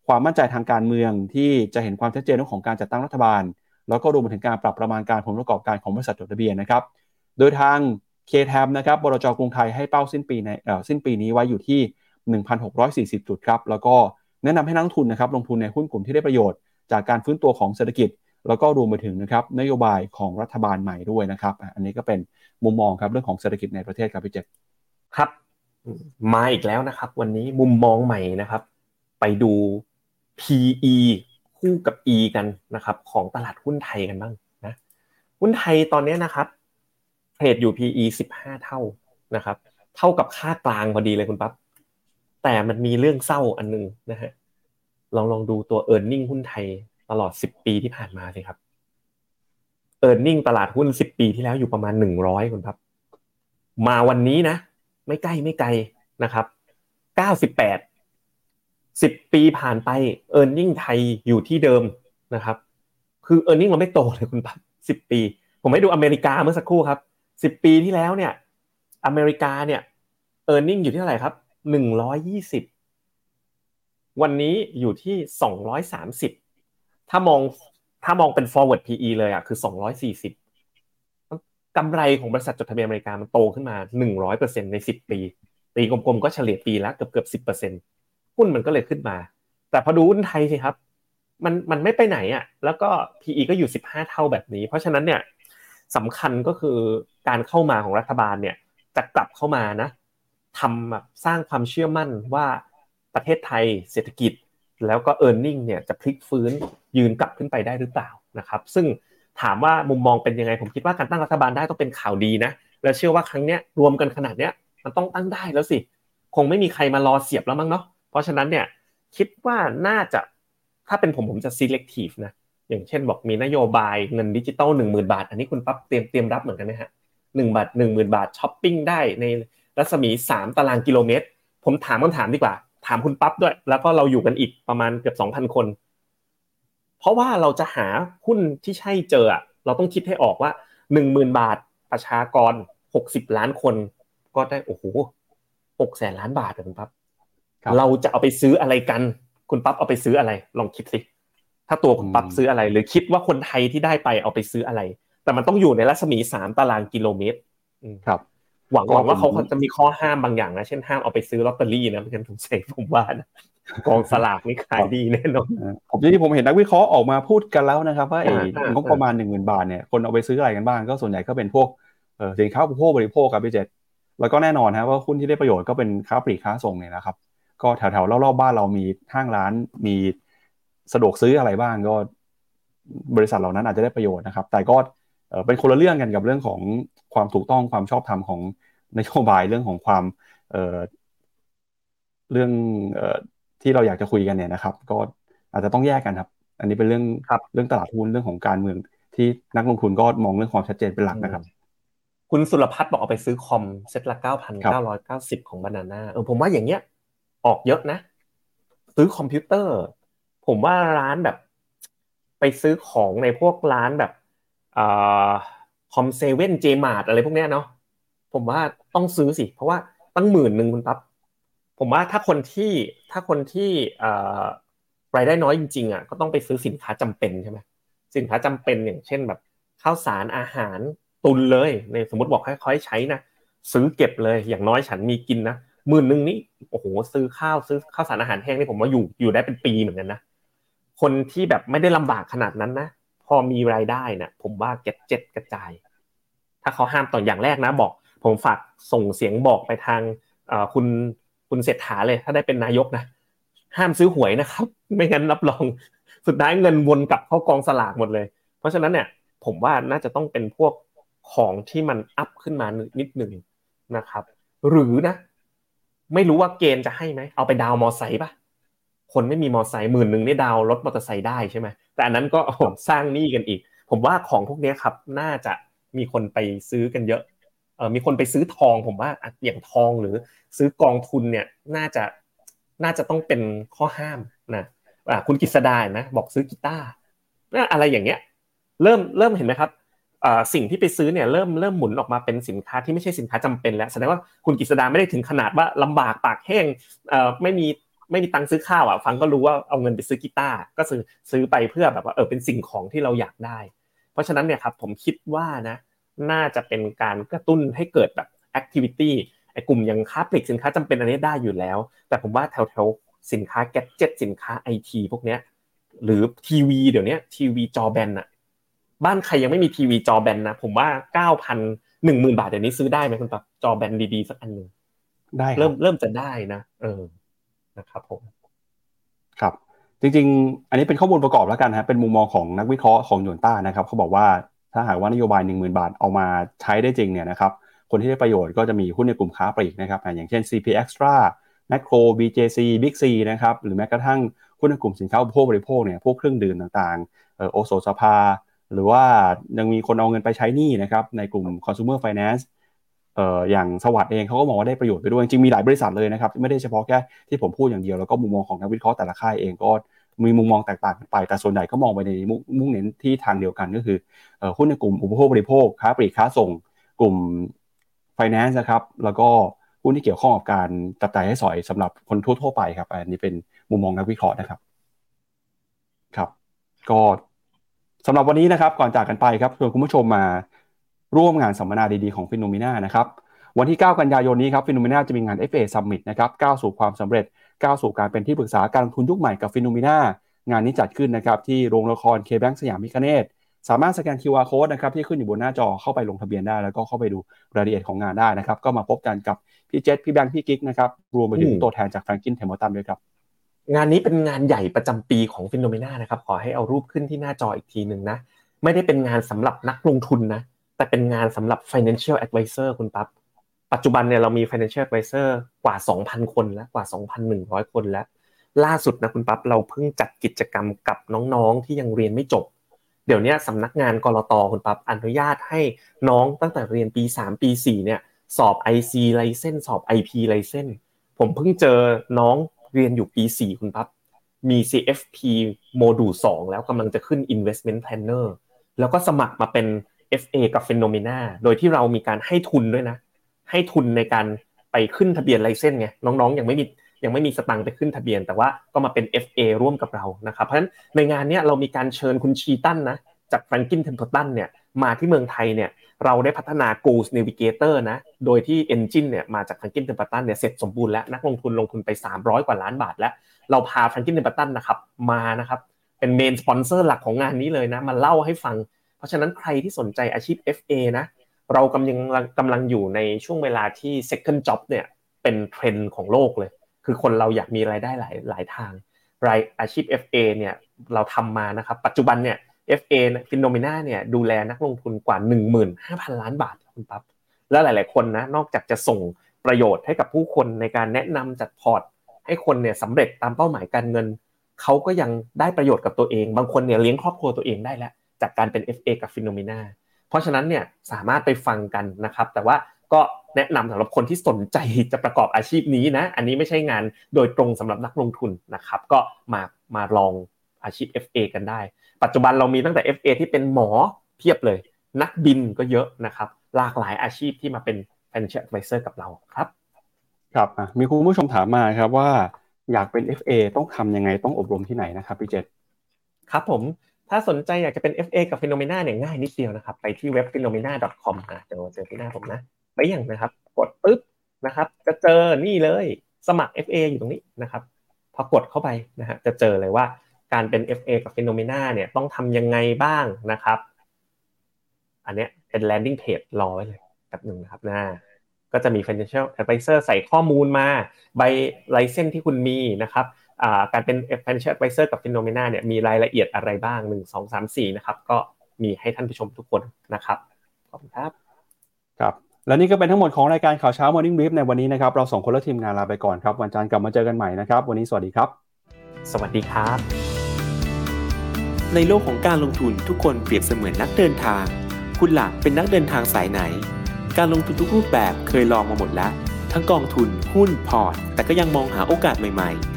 ความมั่นใจทางการเมืองที่จะเห็นความชัดเจนเรื่องของการจัดตั้งรัฐบาล แล้วก็รวมไปถึงการปรับประมาณการผลประกอบการของบริษัทจดทะเบียนนะครับ โดยทาง k t a m นะครับบลจกรุงไทยให้เป้าสิ้นปีในสิ้นปีนี้ไว้อยู่ที่ 1,640 จุดครับแล้วก็แนะนำให้นักลงทุนนะครับลงทุนในหุ้นกลุ่มที่ได้ประโยชน์ จากการฟื้นตัวของเศรษฐกิจ แล้วก็รวมไปถึงนะครับนโยบายของรัฐบาลใหม่ด้วยนะครับ อันนี้ก็เป็นมุมมองครับเรื่องของเศรษฐกิจในประเทศครับพี่เจษครับ มาอีกแล้วนะครับ วันนี้มุมมองใหม่นะครับ ไปดู PE คู่กับ E กันนะครับ ของตลาดหุ้นไทยกันบ้างนะหุ้นไทยตอนนี้นะครับเทรดอยู่ PE 15 เท่านะครับ เท่ากับค่ากลางพอดีเลยคุณปั๊บแต่มันมีเรื่องเศร้าอันหนึงนะฮะลองลองดูตัว e a r n i n g หุ้นไทยตลอด 10 ปีที่ผ่านมาสิครับ e a r n i n g ตลาดหุ้น 10 ปีที่แล้วอยู่ประมาณ 100คุณปั๊บมาวันนี้นะ ไม่ใกล้ไม่ไกลนะครับ98 10ปีผ่านไป e a r n i n g ไทยอยู่ที่เดิมนะครับ คือ e a r n i n g เราไม่โตเลยคุณปั๊บ10ปี ผมให้ดูอเมริกาเมื่อสักครู่ครับ10ปีที่แล้วเนี่ย อเมริกาเนี่ย e a r n i n g อยู่ที่เท่าไหร่ครับ120วันนี้อยู่ที่230ถ้ามองถ้ามองเป็น forward PE เลยอะคือ240 กำไรของบริษัทจดทะเบียนอเมริกามันโตขึ้นมา 100%ใน 10 ปี ตีกลมๆก็เฉลี่ยปีละเกือบเกือบ10%หุ้นมันก็เลยขึ้นมา แต่พอดูหุ้นไทยสิครับ มันมันไม่ไปไหนอะ แล้วก็ PE ก็อยู่ 15 เท่าแบบนี้ เพราะฉะนั้นเนี่ยสำคัญก็คือการเข้ามาของรัฐบาลเนี่ยจะกลับเข้ามานะทำแบบสร้างความเชื่อมั่นว่าประเทศไทยเศรษฐกิจแล้วก็ e a r n i n g เนี่ยจะพลิกฟื้นยืนกลับขึ้นไปได้หรือเปล่านะครับ ซึ่ง ถามว่ามุมมองเป็นยังไง ผมคิดว่าการตั้งรัฐบาลได้ต้องเป็นข่าวดีนะ และเชื่อว่าครั้งเนี้ยรวมกันขนาดเนี้ยมันต้องตั้งได้แล้วสิ คงไม่มีใครมารอเสียบแล้วมั้งเนาะ เพราะฉะนั้นเนี่ยคิดว่าน่าจะถ้าเป็นผมผมจะ selective นะ อย่างเช่นบอกมีนโยบายเงินดิจิตอลหนึ่งหมื่นบาท อันนี้คุณปั๊บเตรียมเตรียมรับเหมือนกันไหมฮะหนึ่งบาทหนึ่งหมื่นบาทช้อปปิ้งได้ในรัศมีสามตารางกิโลเมตร ผมถามคำถามดีกว่า ถามคุณปั๊บด้วย แล้วก็เราอยู่กันอีกประมาณเกือบสองพันคน เพราะว่าเราจะหาหุ้นที่ใช่เจออะเราต้องคิดให้ออกว่าหนึ่งหมื่นบาทประชากรหกสิบล้านคน ก็ได้โอ้โหหกแสนล้านบาทอะคุณปั๊บครับเราจะเอาไปซื้ออะไรกัน คุณปั๊บเอาไปซื้ออะไร ลองคิดสิถ้าตัวคุณปั๊บอืมซื้ออะไร หรือคิดว่าคนไทยที่ได้ไปเอาไปซื้ออะไร แต่มันต้องอยู่ในรัศมีสามตารางกิโลเมตรครับหวังหวังว่าเขาจะมีข้อห้ามบางอย่างนะ เช่นห้ามเอาไปซื้อลอตเตอรี่นะไม่งั้นถูกเสกผมว่านะ กองสลากนี่ขายดีแน่นอนผมที่ผมเห็นนักวิเคราะห์ออกมาพูดกันแล้วนะครับว่าไอ้งบประมาณหนึ่งหมื่นบาทเนี่ยคนเอาไปซื้ออะไรกันบ้างก็ส่วนใหญ่ก็เป็นพวกสินค้าอุปโภคบริโภคครับพี่เจษแล้วก็แน่นอนฮะว่าหุ้นที่ได้ประโยชน์ก็เป็นค้าปลีกค้าส่งเนี่ยนะครับ ก็แถวๆรอบๆบ้านเรามีห้างร้านมีสะดวกซื้ออะไรบ้างก็บริษัทเหล่านั้นอาจจะได้ประโยชน์นะครับ แต่ก็เป็นคนละเรื่องกันกับเรื่องของความถูกต้องความชอบธรรมของนโยบายเรื่องของความเเรื่อง ที่เราอยากจะคุยกันเนี่ยนะครับ ก็อาจจะต้องแยกกันครับ อันนี้เป็นเรื่องเรื่องตลาดหุ้นเรื่องของการเมือง ที่นักลงทุนก็มองเรื่องความชัดเจนเป็นหลักนะครับ คุณสุรพัฒน์บอกเอาไปซื้อคอมเซ็ตละเก้าพันเก้าร้อยเก้าสิบของบานาน่าเออผมว่าอย่างเงี้ย ออกเยอะนะ ซื้อคอมพิวเตอร์ ผมว่าร้านแบบ ไปซื้อของในพวกร้านแบบอ่าคอมเซเว่นเจมาร์อะไรพวกเนี้ยเนาะผมว่าต้องซื้อสิ เพราะว่าตั้งหมื่นหนึ่งคุณปั๊บ ผมว่าถ้าคนที่ถ้าคนที่รายได้น้อยจริงๆอะก็ต้องไปซื้อสินค้าจำเป็นใช่ไหมสินค้าจำเป็นอย่างเช่นแบบข้าวสารอาหารตุนเลยในสมมติบอกค่อยๆใช้นะซื้อเก็บเลยอย่างน้อยฉันมีกินนะหมื่นหนึ่งนี่โอ้โหซื้อข้าวซื้อข้าวสารอาหารแห้งนี่ผมว่าอยู่อยู่ได้เป็นปีเหมือนกันนะคนที่แบบไม่ได้ลำบากขนาดนั้นนะพอมีรายได้นะผมว่าเก็ตเจ็ดกระจาย ถ้าเขาห้ามตอนอย่างแรกนะบอก ผมฝากส่งเสียงบอกไปทางคุณ คุณเศรษฐาเลย ถ้าได้เป็นนายกนะห้ามซื้อหวยนะครับ ไม่งั้นรับรองสุดท้ายเงินวนกลับเข้ากองสลากหมดเลย เพราะฉะนั้นเนี่ยผมว่าน่าจะต้องเป็นพวกของที่มันอัพขึ้นมานิดหนึ่งนะครับ หรือนะ ไม่รู้ว่าเกณฑ์จะให้ไหมเอาไปดาวมอไซค์ปะคนไม่มีมอไซค์หมื่นหนึ่งนี่ดาวรถมอเตอร์ไซค์ได้ใช่ไหมแต่อันนั้นก็สร้างหนี้กันอีก ผมว่าของพวกนี้ครับ น่าจะมีคนไปซื้อกันเยอะ มีคนไปซื้อทองผมว่าอย่างทองหรือซื้อกองทุนเนี่ยน่าจะน่าจะต้องเป็นข้อห้ามนะคุณกิษดานะบอกซื้อกีตาร์อะไรอย่างเงี้ย เริ่มเริ่มเห็นไหมครับสิ่งที่ไปซื้อเนี่ยเริ่มเริ่มหมุนออกมาเป็นสินค้าที่ไม่ใช่สินค้าจำเป็นแล้วแสดงว่าคุณกิษดาไม่ได้ถึงขนาดว่าลำบากปากแห้งไม่มีไม่มีตังค์ซื้อข้าวอะฟังก็รู้ว่าเอาเงินไปซื้อกีตาร์ก็ซื้อซื้อไปเพื่อแบบว่าเออเป็นสิ่งของที่เราอยากได้ เพราะฉะนั้นเนี่ยครับผมคิดว่านะ น่าจะเป็นการกระตุ้นให้เกิดแบบแอคทิวิตี้ไอ้กลุ่มยังค้าปลีกสินค้าจำเป็นอันนี้ได้อยู่แล้ว แต่ผมว่าแถวๆสินค้าแกจ็ตสินค้าไอทีพวกเนี้ยหรือทีวีเดี๋ยวนี้ทีวีจอแบนอะบ้านใครยังไม่มีทีวีจอแบนนะผมว่าเก้าพันหนึ่งหมื่นบาทเดี๋ยวนี้ซื้อได้ไหมคุณปั๊บจอแบนดีๆสักอันหนึ่งได้เริ่มเริ่มจะได้นะเออนะครับผมครับจริงๆ อันนี้เป็นข้อมูลประกอบแล้วกันฮะเป็นมุมมองของนักวิเคราะห์ของยนต้านะครับเขาบอกว่า ถ้าหากว่านโยบาย 1 0,000 บาทเอามาใช้ได้จริงเนี่ยนะครับคนที่ได้ประโยชน์ก็จะมีหุ้นในกลุ่มค้าปลีกนะครับอย่างเช่น CP Extra Macro BJC Big C นะครับหรือแม้กระทั่งหุ้นในกลุ่มสินค้าอุปโภคบริโภคเนี่ยพวกเครื่องดื่มต่างๆโอโซสภา หรือว่ายังมีคนเอาเงินไปใช้หนี้นะครับในกลุ่ม consumer finance เอ่ออย่างสวัสด์เองเขาก็มองว่าได้ประโยชน์ไปด้วย จริงมีหลายบริษัทเลยนะครับ ไม่ได้เฉพาะแค่ที่ผมพูดอย่างเดียว แล้วก็มุมมองของนักวิเคราะห์แต่ละค่ายเองก็ มีมุมมองแตกต่างกันไป แต่ส่วนใหญ่ก็มองไปในมุ่งเน้นที่ทางเดียวกันก็คือหุ้นในกลุ่มอุปโภคบริโภคค้าปลีกค้าส่ง กลุ่ม finance นะครับ แล้วก็หุ้นที่เกี่ยวข้องกับการจับจ่ายใช้สอยสำหรับคนทั่วๆไปครับ อันนี้เป็นมุมมองนักวิเคราะห์นะครับ ครับ ก็สำหรับวันนี้นะครับ ก่อนจากกันไปครับชวนคุณผู้ชมมาร่วมงานสัมมนาดีๆของ Finnomena นะครับ วันที่ 9 กันยายนนี้ครับ Finnomena จะมีงาน FA Summit นะครับก้าวสู่ความสำเร็จ ก้าวสู่การเป็นที่ปรึกษาการลงทุนยุคใหม่กับ Finnomenaงานนี้จัดขึ้นนะครับที่โรงละคร KBank Siam Pic-Ganesha สามารถสแกน QR Code นะครับที่ขึ้นอยู่บนหน้าจอเข้าไปลงทะเบียนได้ แล้วก็เข้าไปดูรายละเอียดของงานได้นะครับ ก็มาพบกันกับพี่เจษพี่แบงค์พี่กิ๊กนะครับรวมไปถึงตัวแทนจาก Franklin Templeton ด้วยครับ งานนี้เป็นงานใหญ่ประจำปีของ Finnomena นะครับขอให้เอารูปขึ้นที่หน้าจออีกทีหนึ่งนะ ไม่ได้เป็นงานสำหรับนักลงทุนนะ แต่เป็นงานสำหรับ financial advisor คุณปั๊บ ปัจจุบันเนี่ยเรามี financial advisor กว่า 2,000 คนแล้วกว่า 2,100 คนแล้ว ล่าสุดนะคุณปั๊บเราเพิ่งจัดกิจกรรมกับน้องๆที่ยังเรียนไม่จบ เดี๋ยวนี้สำนักงานกรตคุณปั๊บอนุญาตให้น้องตั้งแต่เรียนปี 3 ปี 4 เนี่ยสอบ IC license สอบ IP license ผมเพิ่งเจอน้องเรียนอยู่ปี 4 คุณปั๊บมี CFP โมดูล2แล้วกำลังจะขึ้น investment planner แล้วก็สมัครมาเป็น FA กับ p h e n o m e n a โดยที่เรามีการให้ทุนด้วยนะ ให้ทุนในการไปขึ้นทะเบียน license ไงน้องๆ ยังไม่มียังไม่มีสตังค์ไปขึ้นทะเบียน แต่ว่าก็มาเป็น FA ร่วมกับเรานะครับเพราะฉะนั้นในงานนี้เรามีการเชิญคุณชีตันนะจาก Franklin Templeton เนี่ยมาที่เมืองไทยเนี่ยเราได้พัฒนา Goals Navigator นะโดยที่ Engine เนี่ยมาจาก Franklin Templeton เนี่ยเสร็จสมบูรณ์แล้วนักลงทุนลงทุนไป 300 กว่าล้านบาทแล้ว เราพา Franklin Templeton นะครับมานะครับเป็น main sponsor หลักของงานนี้เลยนะมาเล่าให้ฟัง เพราะฉะนั้นใครที่สนใจอาชีพ FA นะ เรากำลังกำลังอยู่ในช่วงเวลาที่ second job เนี่ยเป็นเทรนด์ของโลกเลย คือคนเราอยากมีรายได้หลายหลายทาง รายอาชีพ FA เนี่ยเราทำมานะครับปัจจุบันเนี่ย FA Finnomena เนี่ยดูแลนักลงทุนกว่า 15,000 ล้านบาทคุณปั๊บและหลาย ๆ คนนะนอกจากจะส่งประโยชน์ให้กับผู้คนในการแนะนำจัดพอร์ต ให้คนเนี่ยสำเร็จตามเป้าหมายการเงินเขาก็ยังได้ประโยชน์กับตัวเอง บางคนเนี่ยเลี้ยงครอบครัวตัวเองได้แล้วจากการเป็น FA กับฟินโนเมนา เพราะฉะนั้นเนี่ยสามารถไปฟังกันนะครับ แต่ว่าก็แนะนำสำหรับคนที่สนใจจะประกอบอาชีพนี้นะ อันนี้ไม่ใช่งานโดยตรงสำหรับนักลงทุนนะครับ ก็มามาลองอาชีพ FA กันได้ ปัจจุบันเรามีตั้งแต่ FA ที่เป็นหมอเพียบเลย นักบินก็เยอะนะครับ หลากหลายอาชีพที่มาเป็น financial advisor กับเราครับครับมีคุณผู้ชมถามมาครับว่าอยากเป็น FA ต้องทำยังไงต้องอบรมที่ไหนนะครับพี่เจษครับผม ถ้าสนใจอยากจะเป็น FA กับ Phenomena เนี่ยง่ายนิดเดียวนะครับ ไปที่เว็บ phenomena.com นะเดี๋ยวเจอที่หน้าผมนะไปอย่างนะครับ กดปึ๊บนะครับ จะเจอนี่เลยสมัคร FA อยู่ตรงนี้นะครับ พอกดเข้าไปนะฮะจะเจอเลยว่าการเป็น FA กับ Phenomena เนี่ยต้องทำยังไงบ้างนะครับ อันเนี้ยเป็น landing page รอไว้เลยแบบหนึ่งนะครับหน้าก็จะมี financial advisor ใส่ข้อมูลมา ใบไลเซนที่คุณมีนะครับ การเป็น financial advisor กับ Phenomena เนี่ยมีรายละเอียดอะไรบ้าง 1 2 3 4 นะครับ ก็มีให้ท่านผู้ชมทุกคนนะครับ ขอบคุณครับ ครับ และนี่ก็เป็นทั้งหมดของรายการข่าวเช้า Morning Brief ในวันนี้นะครับ เราสองคนและทีมงานลาไปก่อนครับ วันจันทร์กลับมาเจอกันใหม่นะครับ วันนี้สวัสดีครับ สวัสดีครับ ในโลกของการลงทุนทุกคนเปรียบเสมือนนักเดินทาง คุณหลักเป็นนักเดินทางสายไหน การลงทุนทุกรูปแบบเคยลองมาหมดแล้ว ทั้งกองทุน หุ้น พอร์ต แต่ก็ยังมองหาโอกาสใหม่ๆ